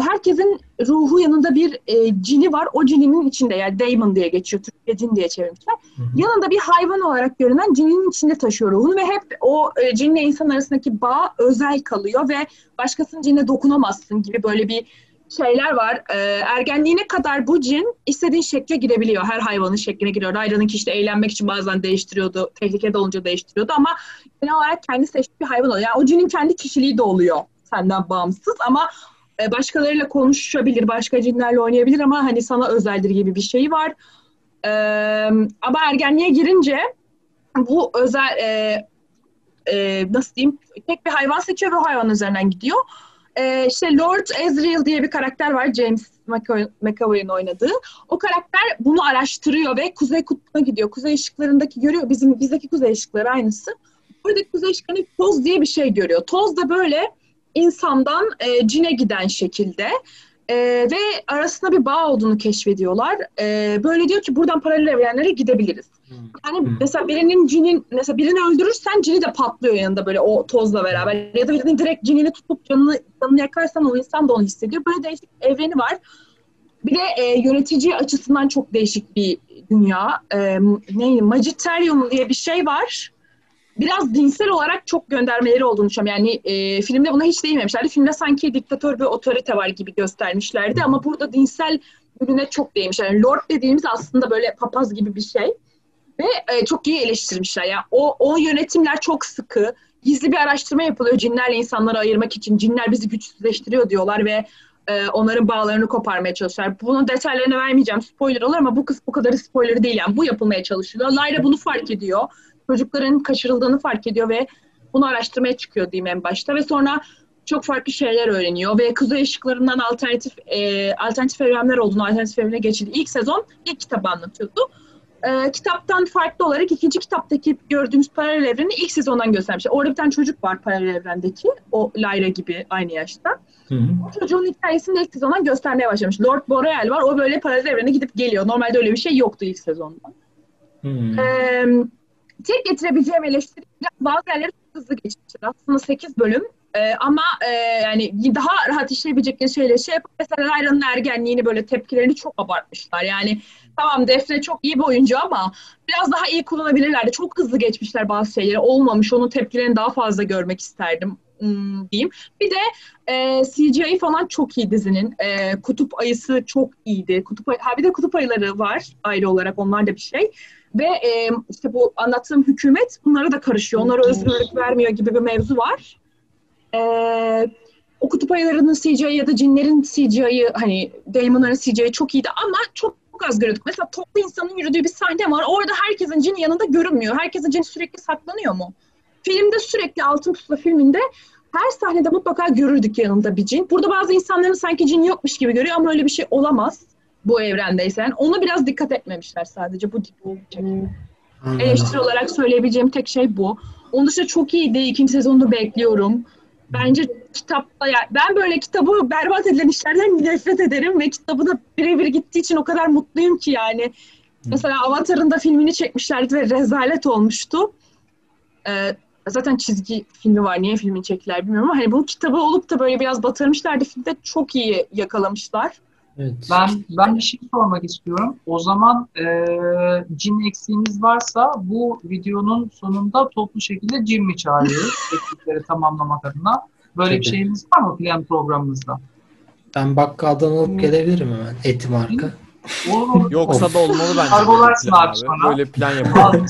herkesin ruhu yanında bir e, cini var. O cininin içinde yani Damon diye geçiyor. Türkçe cin diye çevirmişler. Hı hı. Yanında bir hayvan olarak görünen cinin içinde taşıyor ruhunu ve hep o e, cinle insan arasındaki bağ özel kalıyor ve başkasının cinine dokunamazsın gibi böyle bir şeyler var. E, ergenliğine kadar bu cin istediğin şekle girebiliyor. Her hayvanın şekline giriyor. Raylan'ınki işte eğlenmek için bazen değiştiriyordu. Tehlikede olunca değiştiriyordu ama genel olarak kendi seçtiği bir hayvan oluyor. Yani o cinin kendi kişiliği de oluyor senden bağımsız ama e, başkalarıyla konuşabilir, başka cinlerle oynayabilir ama hani sana özeldir gibi bir şey var. E, ama ergenliğe girince bu özel e, e, nasıl diyeyim tek bir hayvan seçiyor ve o hayvan üzerinden gidiyor. E, işte Lord Ezreal diye bir karakter var James McAvoy'un oynadığı. O karakter bunu araştırıyor ve Kuzey Kutbu'na gidiyor. Kuzey ışıklarındaki görüyor. Bizim bizdeki kuzey ışıkları aynısı. Buradaki kuzey ışıklarında toz diye bir şey görüyor. Toz da böyle insandan e, cine giden şekilde e, ve arasında bir bağ olduğunu keşfediyorlar. E, böyle diyor ki buradan paralel evrenlere gidebiliriz. Hmm. Yani hmm. mesela birinin cinin mesela birini öldürürsen cini de patlıyor yanında böyle o tozla beraber ya da birinin direkt cinini tutup canını, canını yakarsan o insan da onu hissediyor. Böyle değişik evreni var. Bir de e, yönetici açısından çok değişik bir dünya. E, neydi? Magiterium diye bir şey var biraz dinsel olarak çok göndermeleri olduğunu düşünüyorum. Yani e, filmde buna hiç değinmemişlerdi. Filmde sanki diktatör bir otorite var gibi göstermişlerdi ama burada dinsel ürüne çok değinmişler. Yani Lord dediğimiz aslında böyle papaz gibi bir şey. Ve e, çok iyi eleştirmişler. Yani o, o yönetimler çok sıkı. Gizli bir araştırma yapılıyor cinlerle insanları ayırmak için. Cinler bizi güçsüzleştiriyor diyorlar ve e, onların bağlarını koparmaya çalışıyorlar. Bunun detaylarını vermeyeceğim. Spoiler olur ama bu kız bu kadar spoiler değil. Yani bu yapılmaya çalışılıyor. Lyra bunu fark ediyor çocukların kaçırıldığını fark ediyor ve bunu araştırmaya çıkıyor diyeyim en başta ve sonra çok farklı şeyler öğreniyor ve kuzey ışıklarından alternatif e, alternatif evrenler olduğunu, alternatif evrene geçildi. İlk sezon ilk kitabı anlatıyordu. E, kitaptan farklı olarak ikinci kitaptaki gördüğümüz paralel evreni ilk sezondan göstermişler. Orada bir tane çocuk var paralel evrendeki. O Lyra gibi aynı yaşta. Hı hı. O çocuğun hikayesini ilk sezondan göstermeye başlamış. Lord Boreal var. O böyle paralel evrene gidip geliyor. Normalde öyle bir şey yoktu ilk sezonda. Ee, tek getirebileceğim eleştiri bazı yerleri çok hızlı geçmiştir. Aslında 8 bölüm ee, ama e, yani daha rahat işleyebilecekleri şeyler şey yapıp mesela Ayra'nın ergenliğini böyle tepkilerini çok abartmışlar. Yani tamam Defne çok iyi bir oyuncu ama biraz daha iyi kullanabilirlerdi. Çok hızlı geçmişler bazı şeyleri. Olmamış. Onun tepkilerini daha fazla görmek isterdim hmm, diyeyim. Bir de e, CGI falan çok iyi dizinin. E, kutup ayısı çok iyiydi. Kutup ayı, ha bir de kutup ayıları var ayrı olarak. Onlar da bir şey. Ve e, işte bu anlattığım hükümet bunlara da karışıyor. Onlara özgürlük vermiyor gibi bir mevzu var. E, o kutup ayılarının CGI ya da cinlerin CGI'yi hani Damon'ların CGI'yi çok iyiydi ama çok az görüyorduk. Mesela toplu insanın yürüdüğü bir sahne var. Orada herkesin cin yanında görünmüyor. Herkesin cin sürekli saklanıyor mu? Filmde sürekli Altın Pusula filminde her sahnede mutlaka görürdük yanında bir cin. Burada bazı insanların sanki cin yokmuş gibi görüyor ama öyle bir şey olamaz bu evrendeysen. Ona biraz dikkat etmemişler sadece bu tip hmm. Eleştiri olarak söyleyebileceğim tek şey bu. Onun dışında çok iyiydi. İkinci sezonunu bekliyorum. Bence kitapta ya ben böyle kitabı berbat edilen işlerden nefret ederim ve kitabı da birebir gittiği için o kadar mutluyum ki yani. Mesela Avatar'ın da filmini çekmişlerdi ve rezalet olmuştu. Ee, zaten çizgi filmi var. Niye filmin çektiler bilmiyorum ama hani bu kitabı olup da böyle biraz batırmışlardı. Filmde çok iyi yakalamışlar. Evet. Ben ben bir şey sormak istiyorum. O zaman e, cin eksiğimiz varsa bu videonun sonunda toplu şekilde cin mi çağırıyoruz? *laughs* Eksikleri tamamlamak adına. Böyle Tabii. bir şeyimiz var mı plan programımızda? Ben bakkaldan alıp hmm. gelebilirim hemen. Eti marka. Olur. *laughs* Yoksa da olmalı bence. Kargolarsın abi sonra. Böyle plan yapalım.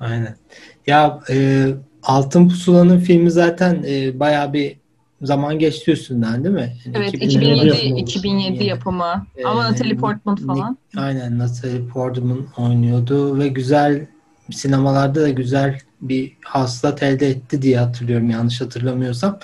Aynen. Ya e, Altın Pusula'nın filmi zaten e, bayağı bir zaman geçti üstünden değil mi? Yani evet 2007 2007, 2007 yapımı. Ee, Ama Natalie Portman falan. Aynen Natalie Portman oynuyordu ve güzel sinemalarda da güzel bir haslat elde etti diye hatırlıyorum yanlış hatırlamıyorsam.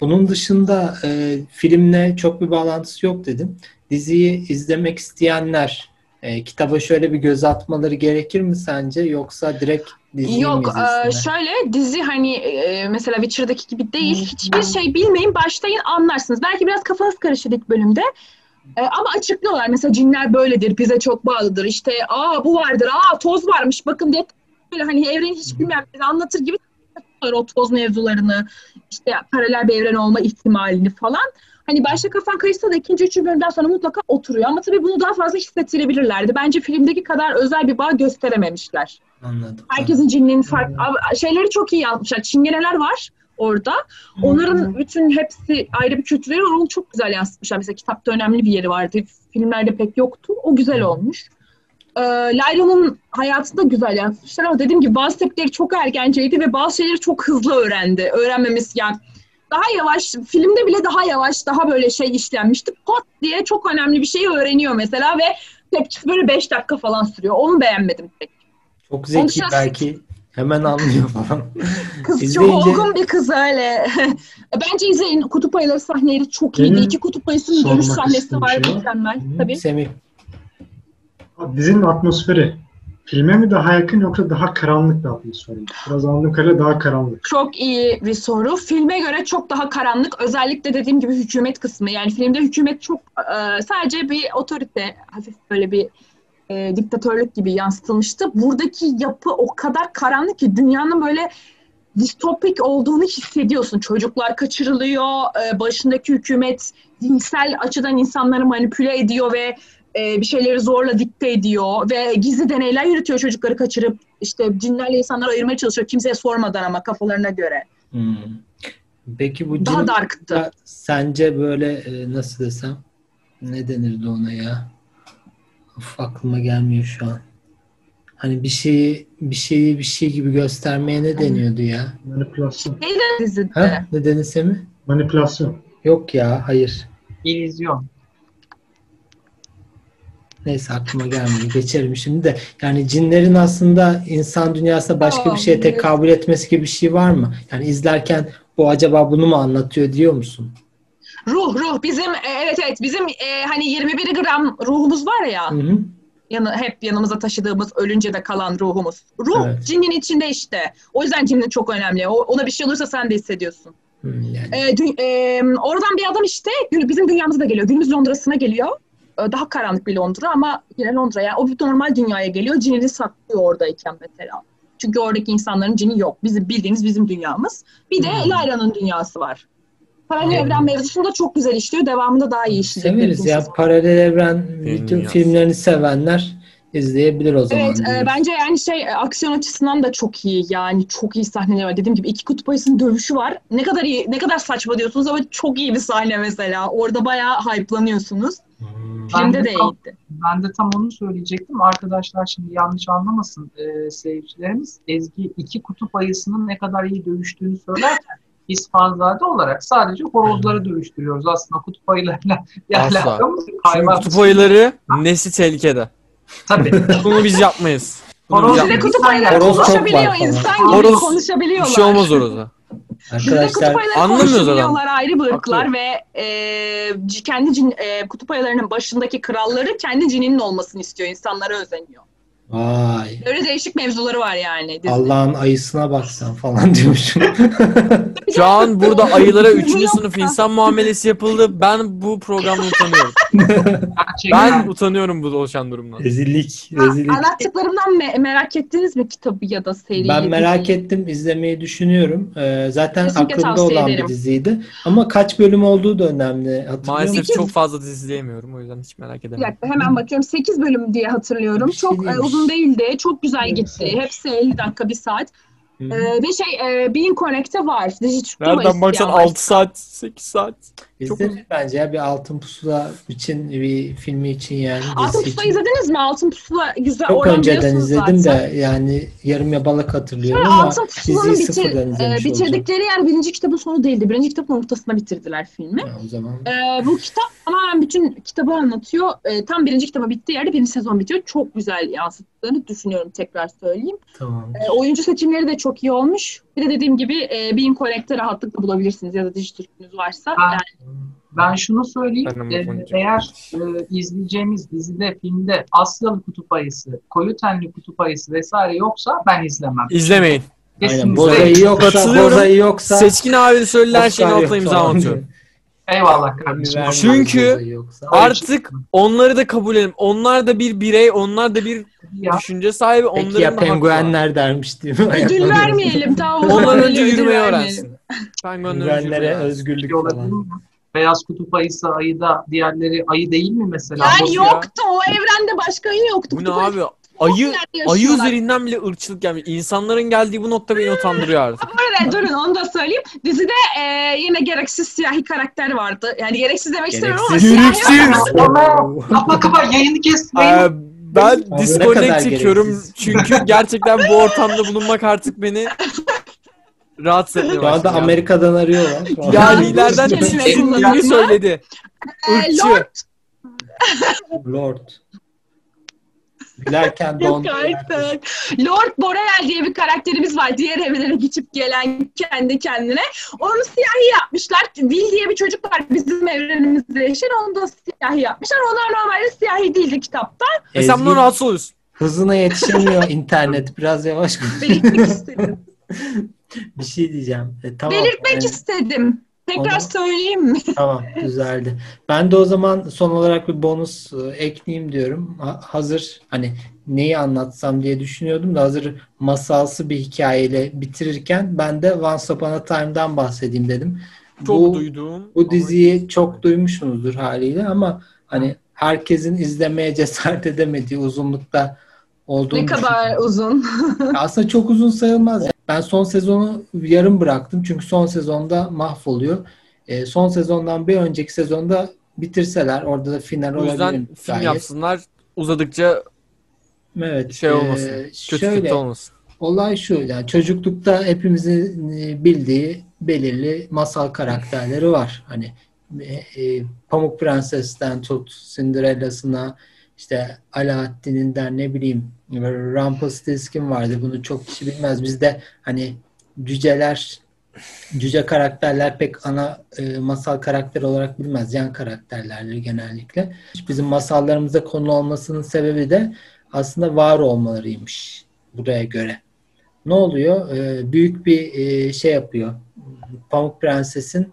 Bunun dışında e, filmle çok bir bağlantısı yok dedim. Diziyi izlemek isteyenler e, kitaba şöyle bir göz atmaları gerekir mi sence yoksa direkt diziyi Yok e, şöyle dizi hani e, mesela Witcher'daki gibi değil hiçbir şey bilmeyin başlayın anlarsınız. Belki biraz kafanız karışır ilk bölümde. E, ama açıklıyorlar mesela cinler böyledir bize çok bağlıdır işte aa bu vardır aa toz varmış bakın diye böyle hani evreni hiç bilmeyen anlatır gibi o toz mevzularını işte paralel bir evren olma ihtimalini falan. Hani başta kafan karışsa da ikinci, üçüncü bölümden sonra mutlaka oturuyor. Ama tabii bunu daha fazla hissettirebilirlerdi. Bence filmdeki kadar özel bir bağ gösterememişler. Anladım. Herkesin cinliğinin farklı şeyleri çok iyi yapmışlar. Çingeneler var orada. Onların bütün hepsi ayrı bir kültürleri var. Onu çok güzel yansıtmışlar. Mesela kitapta önemli bir yeri vardı. Filmlerde pek yoktu. O güzel olmuş. Ee, Layla'nın hayatını da güzel yansıtmışlar ama dediğim gibi bazı tepkileri çok ergenceydi ve bazı şeyleri çok hızlı öğrendi. Öğrenmemiz yani daha yavaş, filmde bile daha yavaş, daha böyle şey işlenmişti. Pot diye çok önemli bir şeyi öğreniyor mesela ve tepkisi böyle 5 dakika falan sürüyor. Onu beğenmedim pek. Çok zeki dışında... belki hemen anlıyor falan. *laughs* Kız İzleyince... çok olgun bir kız öyle. *laughs* Bence izleyin. Kutup ayıları sahneleri çok iyiydi. İki kutup ayısının dönüş sahnesi var şey mükemmel. Tabii. Semih. Dizinin atmosferi filme mi daha yakın yoksa daha karanlık bir atmosfer mi? Biraz anladığım kadarıyla daha karanlık. Çok iyi bir soru. Filme göre çok daha karanlık. Özellikle dediğim gibi hükümet kısmı. Yani filmde hükümet çok e, sadece bir otorite, hafif böyle bir e, diktatörlük gibi yansıtılmıştı. Buradaki yapı o kadar karanlık ki dünyanın böyle distopik olduğunu hissediyorsun. Çocuklar kaçırılıyor, e, başındaki hükümet dinsel açıdan insanları manipüle ediyor ve e, bir şeyleri zorla dikte ediyor ve gizli deneyler yürütüyor çocukları kaçırıp işte cinlerle insanları ayırmaya çalışıyor kimseye sormadan ama kafalarına göre. Hmm. Peki bu daha darktı. Sence böyle e, nasıl desem ne denirdi ona ya? Of, aklıma gelmiyor şu an. Hani bir şeyi bir şeyi bir şey gibi göstermeye ne deniyordu ya? Manipülasyon. Neydi dizide? Ha? Ne denirse mi? Manipülasyon. Yok ya, hayır. İllüzyon. Neyse aklıma gelmiyor. Geçelim şimdi de. Yani cinlerin aslında insan dünyasında başka bir şeye tekabül etmesi gibi bir şey var mı? Yani izlerken bu acaba bunu mu anlatıyor diyor musun? Ruh ruh bizim e, evet evet bizim e, hani 21 gram ruhumuz var ya. Hı hı. Yanı, hep yanımıza taşıdığımız ölünce de kalan ruhumuz. Ruh evet. cinin içinde işte. O yüzden cinin çok önemli. O, ona bir şey olursa sen de hissediyorsun. yani. e, dü, e, oradan bir adam işte bizim dünyamıza da geliyor. Günümüz Londra'sına geliyor. E, daha karanlık bir Londra ama yine Londra yani o bir normal dünyaya geliyor. Cinini saklıyor oradayken mesela. Çünkü oradaki insanların cini yok. Bizim bildiğiniz bizim dünyamız. Bir de hmm. Layla'nın dünyası var. Paralel hmm. evren mevzusunu da çok güzel işliyor. Devamında daha iyi işliyor. Severiz ya. Paralel evren bütün filmlerini sevenler izleyebilir o zaman. Evet e, bence yani şey e, aksiyon açısından da çok iyi yani çok iyi sahneler var. Dediğim gibi iki kutup ayısının dövüşü var. Ne kadar iyi ne kadar saçma diyorsunuz ama çok iyi bir sahne mesela. Orada bayağı hype'lanıyorsunuz. Hmm. Filmde de tam, iyiydi. Ben de tam onu söyleyecektim. Arkadaşlar şimdi yanlış anlamasın e, seyircilerimiz. Ezgi iki kutup ayısının ne kadar iyi dövüştüğünü söylerken biz fanzade olarak sadece horozları dövüştürüyoruz. Aslında kutup ayılarıyla Asla. Çünkü kutup ayıları nesli tehlikede. Tabii. *laughs* Bunu biz yapmayız. Horoz Bizde kutup ayıları konuşabiliyor. insan gibi Horoz, konuşabiliyorlar. Bir şey olmaz orada. Arkadaşlar kutup ayıları anlamıyoruz adam. ayrı bir ırklar ve e, kendi cin, e, kutup ayılarının başındaki kralları kendi cininin olmasını istiyor. İnsanlara özeniyor. Vay. Böyle değişik mevzuları var yani. Allah'ın ayısına baksan falan *laughs* diyormuşum. Şu an burada *laughs* ayılara 3. sınıf insan muamelesi yapıldı. Ben bu programda utanıyorum. ben utanıyorum bu oluşan durumdan. Rezillik. rezillik. Anlattıklarımdan me- merak ettiniz mi kitabı ya da seriyi? Ben merak diziyi? ettim. izlemeyi düşünüyorum. Ee, zaten Kesinlikle aklımda olan ederim. bir diziydi. Ama kaç bölüm olduğu da önemli. Maalesef musun? çok fazla dizi izleyemiyorum. O yüzden hiç merak edemiyorum. Bir dakika, hemen bakıyorum. 8 bölüm diye hatırlıyorum. Şey çok e, uzun değildi. Çok güzel gitti. Hepsi 50 dakika, 1 saat. Ee, ve şey e, Being Connect'te var. Nereden baksan 6 saat, 8 saat. İzlenir bence ya bir Altın Pusula için bir filmi için yani. Altın Pusula için. izlediniz mi? Altın Pusula güzel. Çok önceden izledim zaten. de yani yarım yabalak hatırlıyorum Şöyle, ama Altın Pusula'nın bitir, e, bitirdikleri yer birinci kitabın sonu değildi. Birinci kitabın ortasında bitirdiler filmi. Ya, o zaman. E, bu kitap tamamen bütün kitabı anlatıyor. E, tam birinci kitaba bittiği yerde birinci sezon bitiyor. Çok güzel yansıttığını düşünüyorum tekrar söyleyeyim. Tamam. E, oyuncu seçimleri de çok iyi olmuş. Bir de dediğim gibi e, Bean Connect'te rahatlıkla bulabilirsiniz ya da Dijitürk'ünüz varsa. Ben, yani. ben şunu söyleyeyim. E, eğer e, izleyeceğimiz dizide, filmde Asyalı kutup ayısı, koyu tenli kutup ayısı vesaire yoksa ben izlemem. İzlemeyin. Aynen. Bozayı yoksa, bozayı yoksa. Seçkin abi söylediği her şeyin altına imza atıyorum. *laughs* Eyvallah kardeşim. Çünkü artık onları da kabul edelim. Onlar da bir birey, onlar da bir ya. düşünce sahibi. Peki onların ya penguenler dermiş mi? Ödül vermeyelim tamam. Ondan önce yürümeyi öğrensin. Penguenlere özgürlük falan. Beyaz kutup ayısı ayıda diğerleri ayı değil mi mesela? Yani yoktu. O evrende başka ayı yoktu. Bu ne abi? Ayı, ayı üzerinden bile ırkçılık gelmiş. İnsanların geldiği bu nokta beni utandırıyor artık. Böyle durun onu da söyleyeyim. Dizide e, yine gereksiz siyahi karakter vardı. Yani gereksiz demek istemiyorum ama Gereksiz. Kapa kapa yayını kes. Ee, ben disconnect çekiyorum. Çünkü *laughs* gerçekten bu ortamda bulunmak artık beni rahatsız başladı. Şu anda Amerika'dan arıyorlar. Yani ileriden Çinli söyledi. Irkçı. Lord. Lord. Gülerken dondu. Lord Boreal diye bir karakterimiz var. Diğer evlere geçip gelen kendi kendine. Onu siyahi yapmışlar. Will diye bir çocuk var bizim evrenimizde yaşayan. Onu da siyahi yapmışlar. Onlar normalde siyahi değildi kitapta. E sen bundan rahatsız oluyorsun. Hızına yetişemiyor *laughs* internet. Biraz yavaş Belirtmek istedim. *laughs* bir şey diyeceğim. E, tamam. Belirtmek yani... istedim. Tekrar Onu... söyleyeyim mi? *laughs* Tamam güzeldi. Ben de o zaman son olarak bir bonus e, ekleyeyim diyorum. hazır hani neyi anlatsam diye düşünüyordum da hazır masalsı bir hikayeyle bitirirken ben de Once Upon a Time'dan bahsedeyim dedim. Çok bu, duydum. Bu diziyi ama... çok duymuşsunuzdur haliyle ama hani herkesin izlemeye cesaret edemediği uzunlukta olduğunu Ne kadar uzun. *laughs* Aslında çok uzun sayılmaz. Ben son sezonu yarım bıraktım çünkü son sezonda mahvoluyor. E, son sezondan bir önceki sezonda bitirseler orada da final olabilir. O yüzden film gayet. yapsınlar uzadıkça evet, şey olmasın. E, şöyle, olmasın. Olay şu yani çocuklukta hepimizin e, bildiği belirli masal karakterleri var. Hani e, e, Pamuk Prenses'ten tut Cinderella'sına işte Alaaddin'inden ne bileyim Rumpelstiltskin vardı. Bunu çok kişi bilmez. Bizde hani cüceler cüce karakterler pek ana e, masal karakter olarak bilmez. Yan karakterlerdir genellikle. Bizim masallarımıza konu olmasının sebebi de aslında var olmalarıymış buraya göre. Ne oluyor? E, büyük bir e, şey yapıyor. Pamuk Prenses'in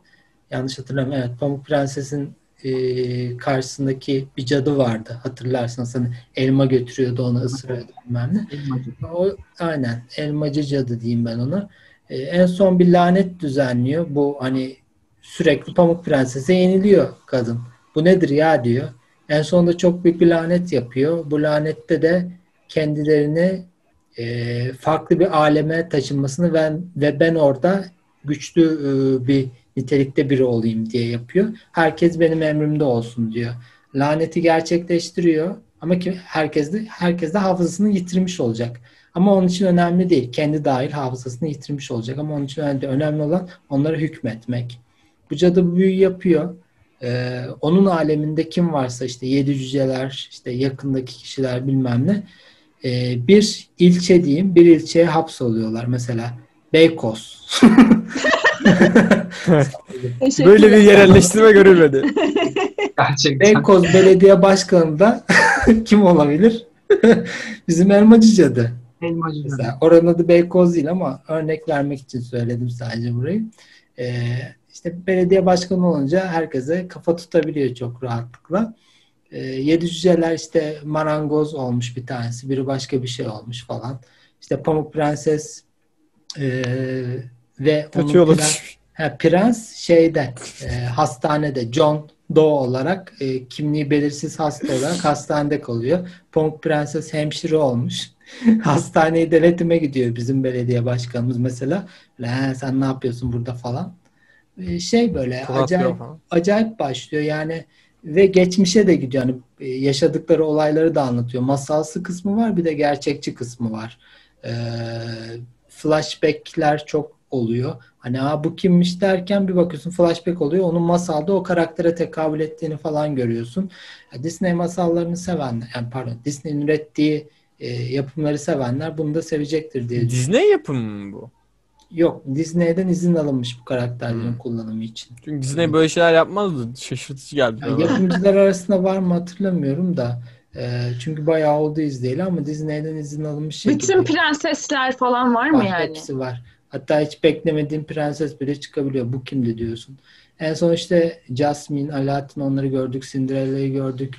yanlış hatırlamıyorum. Evet, Pamuk Prenses'in e, karşısındaki bir cadı vardı. Hatırlarsanız hani elma götürüyordu ona ısırıyordu bilmem ne. Elmacı. O, aynen elmacı cadı diyeyim ben ona. E, en son bir lanet düzenliyor. Bu hani sürekli Pamuk Prenses'e yeniliyor kadın. Bu nedir ya diyor. En sonunda çok büyük bir lanet yapıyor. Bu lanette de kendilerini e, farklı bir aleme taşınmasını ve, ve ben orada güçlü e, bir nitelikte biri olayım diye yapıyor. Herkes benim emrimde olsun diyor. Laneti gerçekleştiriyor ama ki herkes de herkes de hafızasını yitirmiş olacak. Ama onun için önemli değil. Kendi dahil hafızasını yitirmiş olacak. Ama onun için önemli, önemli olan onlara hükmetmek. Bu cadı büyü yapıyor. Ee, onun aleminde kim varsa işte yedi cüceler, işte yakındaki kişiler bilmem ne. Ee, bir ilçe diyeyim, bir ilçeye hapsoluyorlar. Mesela Beykoz. *laughs* Böyle bir yerelleştirme görülmedi. *laughs* Gerçekten. Beykoz Belediye Başkanı da *laughs* kim olabilir? *laughs* Bizim Elmacı Cadı. Elmacı Mesela oranın adı Beykoz değil ama örnek vermek için söyledim sadece burayı. Ee, işte belediye başkanı olunca herkese kafa tutabiliyor çok rahatlıkla. Ee, yedi cüceler işte marangoz olmuş bir tanesi, biri başka bir şey olmuş falan. İşte Pamuk Prenses e, ve Kötü onun prens, ha, prens şeyde e, hastanede John Doe olarak e, kimliği belirsiz hasta olarak *laughs* hastanede kalıyor. Pamuk Prenses hemşire olmuş. *laughs* Hastaneyi denetime gidiyor bizim belediye başkanımız mesela. La, sen ne yapıyorsun burada falan. e, şey böyle acayip acayip başlıyor yani ve geçmişe de gidiyor. Yani e, yaşadıkları olayları da anlatıyor. Masalsı kısmı var bir de gerçekçi kısmı var. Ee, flashbackler çok oluyor. Hani Aa, bu kimmiş derken bir bakıyorsun flashback oluyor. Onun masalda o karaktere tekabül ettiğini falan görüyorsun. Disney masallarını sevenler, yani pardon Disney'in ürettiği e, yapımları sevenler bunu da sevecektir diye Disney yapımı mı bu? Yok Disney'den izin alınmış bu karakterlerin hmm. kullanımı için. Çünkü Disney böyle şeyler yapmazdı. Şaşırtıcı geldi. Yani yapımcılar arasında var mı hatırlamıyorum da. E, çünkü bayağı oldu izleyeli ama Disney'den izin alınmış şey Bütün prensesler falan var mı var, yani? Hepsi var. Hatta hiç beklemediğin prenses bile çıkabiliyor. Bu kimdi diyorsun. En son işte Jasmine, Aladdin onları gördük. Cinderella'yı gördük.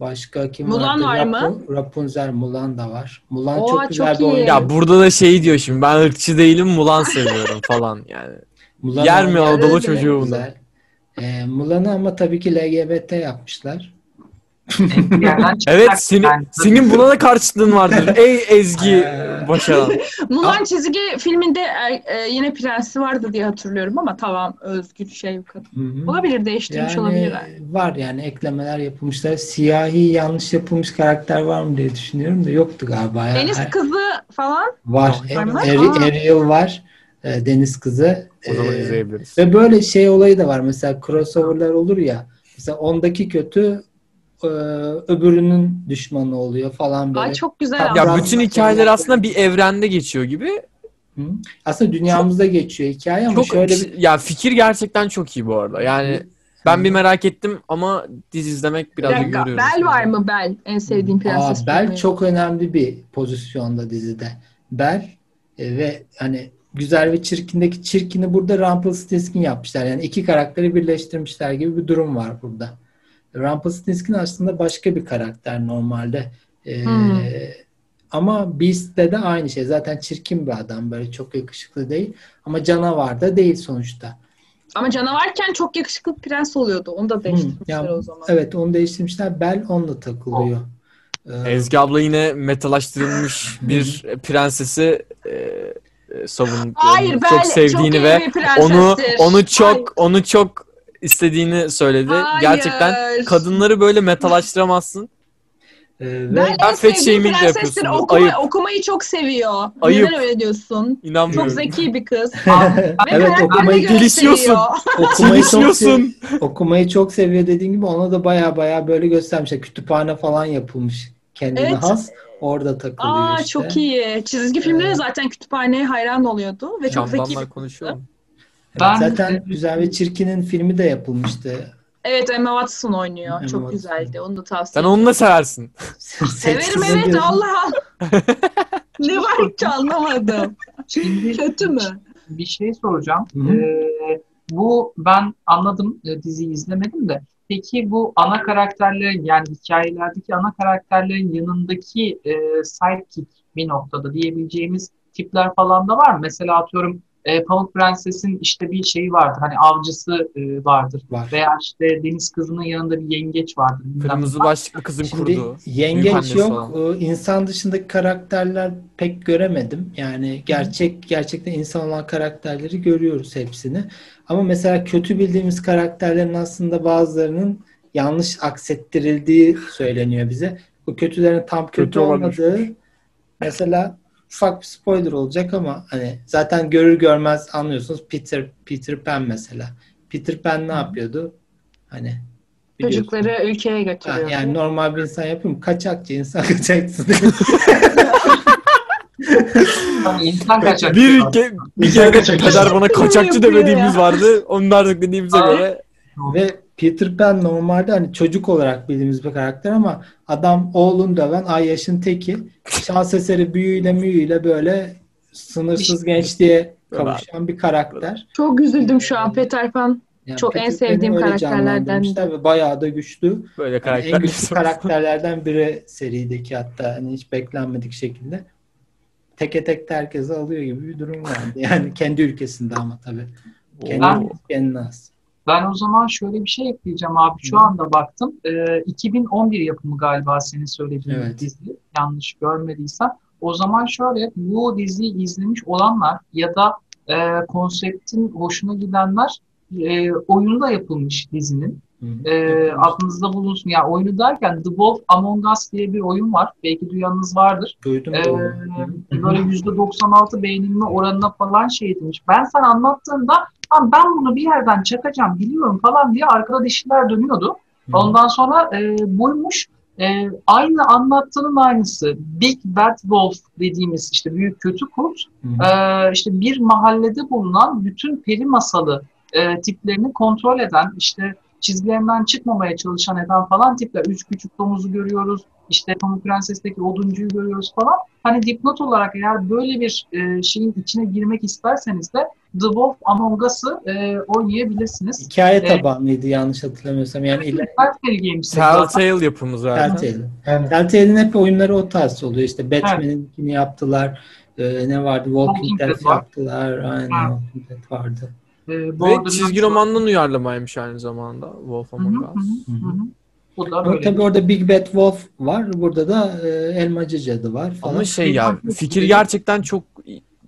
Başka kim Mulan vardı? var mı? Rapunzel, Mulan da var. Mulan Oha, çok güzel çok bir oyun. Ya burada da şey diyor şimdi ben ırkçı değilim Mulan *laughs* seviyorum falan yani. Mulan Yer mi Anadolu çocuğu bunu? Ee, Mulan'ı ama tabii ki LGBT yapmışlar *laughs* evet senin, senin buna da karşılığın vardır. *laughs* Ey Ezgi Başaran. *laughs* Mulan çizgi filminde e, e, yine prensi vardı diye hatırlıyorum ama tamam Özgür şey olabilir değiştirmiş yani, olabilirler. Var yani eklemeler yapılmışlar. Siyahi yanlış yapılmış karakter var mı diye düşünüyorum da yoktu galiba. Deniz yani. kızı falan var. Er, Ariel var. E, Deniz kızı. O zaman ee, izleyebiliriz. Ve böyle şey olayı da var. Mesela crossover'lar olur ya. Mesela ondaki kötü e, öbürünün düşmanı oluyor falan böyle. Ay çok güzel. Ya bütün hikayeler aslında bir evrende geçiyor gibi. Hı. Aslında dünyamızda çok, geçiyor hikaye ama çok, şöyle bir... Ya fikir gerçekten çok iyi bu arada. Yani ben bir merak ettim ama dizi izlemek biraz yoruyor. Bel var mı Bel? En sevdiğim prenses. Aa, Bel çok önemli bir pozisyonda dizide. Bel e, ve hani güzel ve çirkindeki çirkini burada Rumpelstiltskin yapmışlar. Yani iki karakteri birleştirmişler gibi bir durum var burada. Rumpelstiltskin aslında başka bir karakter normalde. Ee, hmm. Ama Beast'te de aynı şey. Zaten çirkin bir adam. Böyle çok yakışıklı değil. Ama canavar da değil sonuçta. Ama canavarken çok yakışıklı prens oluyordu. Onu da hmm, değiştirmişler hmm. o zaman. Evet onu değiştirmişler. Bel onunla takılıyor. Oh. Ee, Ezgi abla yine metalaştırılmış *laughs* bir prensesi e, e savun Hayır, çok sevdiğini çok ve onu onu çok Hayır. onu çok istediğini söyledi. Hayır. Gerçekten kadınları böyle metalaştıramazsın. Ee, ben, ben fat shaming de yapıyorsun. Okuma, Ayıp. Okumayı çok seviyor. Ayıp. Neden öyle diyorsun? İnanmıyorum. Çok zeki bir kız. *laughs* evet okumayı gelişiyorsun. okumayı çok seviyor. okumayı çok seviyor dediğin gibi ona da baya baya böyle göstermişler. Kütüphane falan yapılmış kendine evet. has. Orada takılıyor Aa, işte. Çok iyi. Çizgi filmde evet. zaten kütüphaneye hayran oluyordu ve çok zeki bir konuşuyor. Ben, zaten Güzel ve Çirkin'in filmi de yapılmıştı. Evet Emma Watson oynuyor. Emma Çok Watson. güzeldi. Onu da tavsiye Sen onu da seversin. Severim evet Allah. *laughs* ne var ki anlamadım. Şimdi Kötü mü? Bir şey soracağım. Ee, bu ben anladım e, diziyi izlemedim de. Peki bu ana karakterlerin yani hikayelerdeki ana karakterlerin yanındaki e, sidekick bir noktada diyebileceğimiz tipler falan da var mı? Mesela atıyorum e, Pamuk Prenses'in işte bir şeyi vardır. Hani avcısı e, vardır. Var. Veya işte Deniz Kızı'nın yanında bir yengeç vardır. Kırmızı başlıklı kızın Şimdi, kurduğu. Yengeç yok. Falan. İnsan dışındaki karakterler pek göremedim. Yani gerçek Hı. gerçekten insan olan karakterleri görüyoruz hepsini. Ama mesela kötü bildiğimiz karakterlerin aslında bazılarının yanlış aksettirildiği söyleniyor bize. Bu kötülerin tam kötü, kötü olmadığı mesela ufak bir spoiler olacak ama hani zaten görür görmez anlıyorsunuz Peter Peter Pan mesela. Peter Pan ne yapıyordu? Hani Çocukları ülkeye götürüyor. yani normal bir insan yapıyor mu? Kaçakçı insan *laughs* kaçakçı. İnsan kaçakçı. Bir, ke, bir kere kadar bana kaçakçı demediğimiz vardı. Onu da dediğimize göre. Ve Peter Pan normalde hani çocuk olarak bildiğimiz bir karakter ama adam oğlunu döven ay yaşın teki şans eseri büyüyle müyüyle böyle sınırsız gençliğe kavuşan bir karakter. Çok üzüldüm şu an Peter Pan. Yani Çok Peter en sevdiğim karakterlerden. Ve bayağı da güçlü. Böyle karakter. Yani en güçlü karakterlerden biri serideki hatta hani hiç beklenmedik şekilde. Teke tek herkese alıyor gibi bir durum vardı. Yani kendi ülkesinde ama tabii. Kendi kendine az. Ben o zaman şöyle bir şey ekleyeceğim abi. Şu anda baktım. E, 2011 yapımı galiba senin söylediğin evet. dizi. Yanlış görmediysen. O zaman şöyle bu diziyi izlemiş olanlar ya da e, konseptin hoşuna gidenler e, oyunda yapılmış dizinin. E, aklınızda bulunsun. Ya yani oyunu derken The Wolf Among Us diye bir oyun var. Belki duyanınız vardır. Duydum. E, böyle %96 beğenilme oranına falan şey etmiş. Ben sana anlattığımda ben bunu bir yerden çakacağım biliyorum falan diye arkada dişler dönüyordu. Ondan sonra e, buymuş. E, aynı anlattığının aynısı. Big Bad Wolf dediğimiz işte büyük kötü kurt. E, işte bir mahallede bulunan bütün peri masalı e, tiplerini kontrol eden işte çizgilerinden çıkmamaya çalışan eden falan tipler. Üç küçük domuzu görüyoruz. İşte Pamuk Prenses'teki oduncuyu görüyoruz falan. Hani dipnot olarak eğer böyle bir e, şeyin içine girmek isterseniz de The Wolf Among Us'ı e, oynayabilirsiniz. Hikaye tabanlıydı e, yanlış hatırlamıyorsam. Yani illa... Telltale Games. Telltale yapımı zaten. Telltale. Evet. Telltale'in hep oyunları o tarz oluyor. İşte Batman'inkini evet. yaptılar. Ee, ne vardı? Walking, Dead yaptılar. Aynen. Walking Dead vardı. Ee, Ve çizgi romandan uyarlamaymış aynı zamanda Wolf Among Us. O da böyle. Tabii orada Big Bad Wolf var. Burada da e, Elmacı Cadı var falan. Ama şey ya fikir gerçekten çok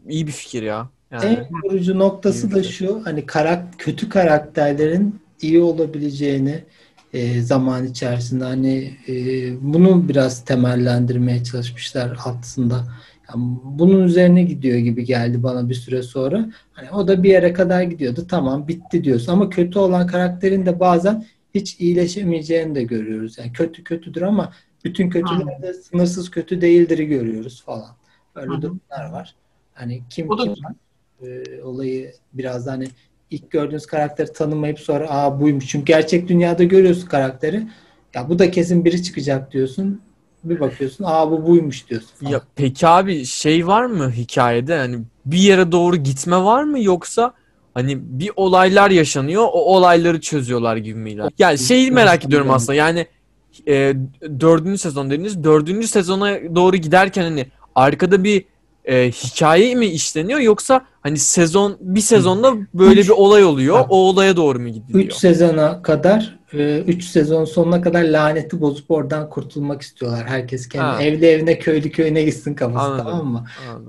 iyi bir fikir ya. Yani. En vurucu noktası da şu hani karak kötü karakterlerin iyi olabileceğini e, zaman içerisinde hani e, bunu biraz temellendirmeye çalışmışlar aslında. Yani bunun üzerine gidiyor gibi geldi bana bir süre sonra. Hani o da bir yere kadar gidiyordu. Tamam bitti diyorsun ama kötü olan karakterin de bazen hiç iyileşemeyeceğini de görüyoruz. Yani kötü kötüdür ama bütün kötüler de sınırsız kötü değildir'i görüyoruz falan. Böyle Hı. durumlar var. Hani kim kim e, olayı biraz da hani ilk gördüğünüz karakteri tanımayıp sonra aa buymuş. Çünkü gerçek dünyada görüyorsun karakteri. Ya bu da kesin biri çıkacak diyorsun. Bir bakıyorsun aa bu buymuş diyorsun. Falan. Ya peki abi şey var mı hikayede hani bir yere doğru gitme var mı yoksa hani bir olaylar yaşanıyor o olayları çözüyorlar gibi mi iler? Yani şeyi merak ediyorum aslında yani e, dördüncü sezon dediniz dördüncü sezona doğru giderken hani arkada bir e, hikaye mi işleniyor yoksa hani sezon bir sezonda böyle üç, bir olay oluyor. Bak, o olaya doğru mu gidiyor? 3 sezona kadar 3 e, sezon sonuna kadar laneti bozup oradan kurtulmak istiyorlar. Herkes kendi ha. evli evine köylü köyüne gitsin kafası Anladım. tamam mı?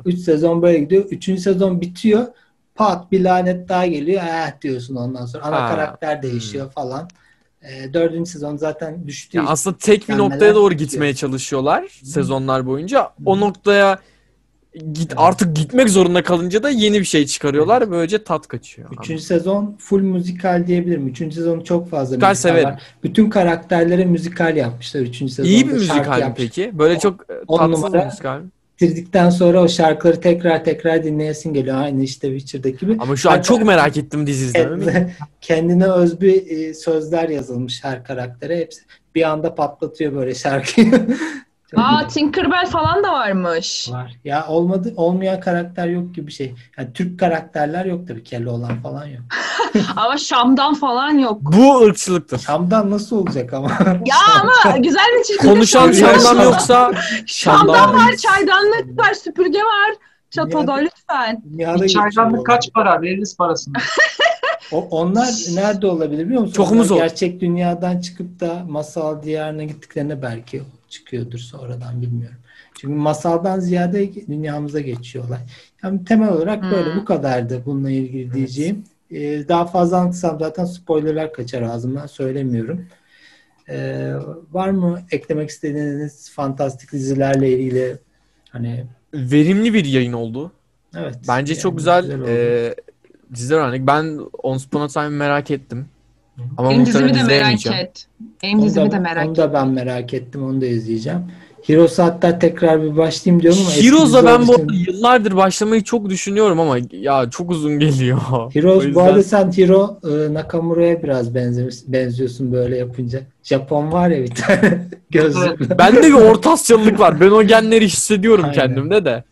3 sezon böyle gidiyor. 3. sezon bitiyor. Pat bir lanet daha geliyor. Eh diyorsun ondan sonra. Ana ha. karakter değişiyor hmm. falan. E, dördüncü sezon zaten düştü. Yani aslında tek bir noktaya doğru gitmeye çalışıyorlar hmm. sezonlar boyunca. Hmm. O noktaya git artık gitmek zorunda kalınca da yeni bir şey çıkarıyorlar. Böylece tat kaçıyor. Üçüncü Anladım. sezon full müzikal diyebilirim. Üçüncü sezon çok fazla müzikal, müzikal var. Bütün karakterlere müzikal yapmışlar üçüncü sezonda. İyi bir müzikal mi peki? Böyle çok e, tatsız bir müzikal bitirdikten sonra o şarkıları tekrar tekrar dinleyesin geliyor. Aynı işte Witcher'daki gibi. Ama şu an Hatta, çok merak ettim dizi izlememi. *laughs* Kendine öz bir e, sözler yazılmış her karaktere. Hepsi bir anda patlatıyor böyle şarkıyı. *laughs* Aa Tinkerbell falan da varmış. Var. Ya olmadı olmayan karakter yok gibi bir şey. Yani Türk karakterler yok tabii kelle olan falan yok. *laughs* ama Şam'dan falan yok. Bu ırkçılıktır. Şam'dan nasıl olacak ama? *laughs* ya ama güzel bir çizgi. Konuşan Şam'dan yoksa Şam'dan, Şam'dan var, çaydanlık var, süpürge var. Çatoda lütfen. Bir çaydanlık kaç para? Veririz parasını. o, onlar *laughs* nerede olabilir biliyor musun? Çokumuz Gerçek dünyadan çıkıp da masal diyarına gittiklerinde belki çıkıyordur sonradan bilmiyorum. Çünkü masaldan ziyade dünyamıza geçiyor olay. Yani temel olarak böyle hmm. bu kadardı bununla ilgili diyeceğim. Ee, daha fazla anlatsam zaten spoilerler kaçar ağzımdan söylemiyorum. Ee, var mı eklemek istediğiniz fantastik dizilerle ilgili hani verimli bir yayın oldu. Evet. Bence yani çok güzel, güzel e, diziler örnek. Ben Upon a Time merak ettim. Ama Benim dizimi de merak et. Benim dizimi de merak et. Onu da ben merak ettim. Onu da izleyeceğim. Heroes'a hatta tekrar bir başlayayım diyorum ama Heroes'a ben bu arada yıllardır başlamayı çok düşünüyorum ama ya çok uzun geliyor. *laughs* Heroes yüzden... bu arada sen Hiro e, Nakamura'ya biraz benziyorsun böyle yapınca. Japon var ya bir tane *laughs* gözlüklü. Bende bir orta Asyalılık var. Ben o genleri hissediyorum Aynen. kendimde de.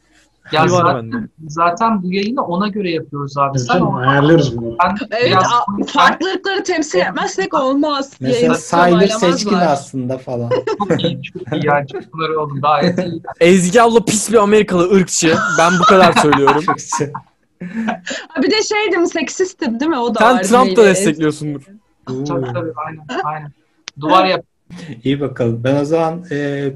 Ya zaten, zaten bu yayını ona göre yapıyoruz abi. Sen canım, ayarlarız bunu. evet, biraz, farklılıkları temsil etmezsek olmaz. Mesela Sayılır seçkin var. aslında falan. *laughs* çok iyi, çok iyi yani. Çok bunları oldu. Gayet iyi. Ezgi abla pis bir Amerikalı ırkçı. Ben bu kadar söylüyorum. bir de şeydim seksistim değil mi? O da Sen Trump da destekliyorsundur. tabii tabii aynen aynen. Duvar yap. İyi bakalım. Ben o zaman e,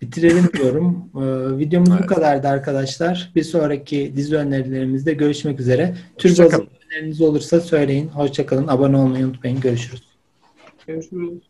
bitirelim *laughs* diyorum. Ee, videomuz evet. bu kadardı arkadaşlar. Bir sonraki dizi önerilerimizde görüşmek üzere. Tür bazı öneriniz olursa söyleyin. Hoşçakalın. Abone olmayı unutmayın. Görüşürüz. Görüşürüz.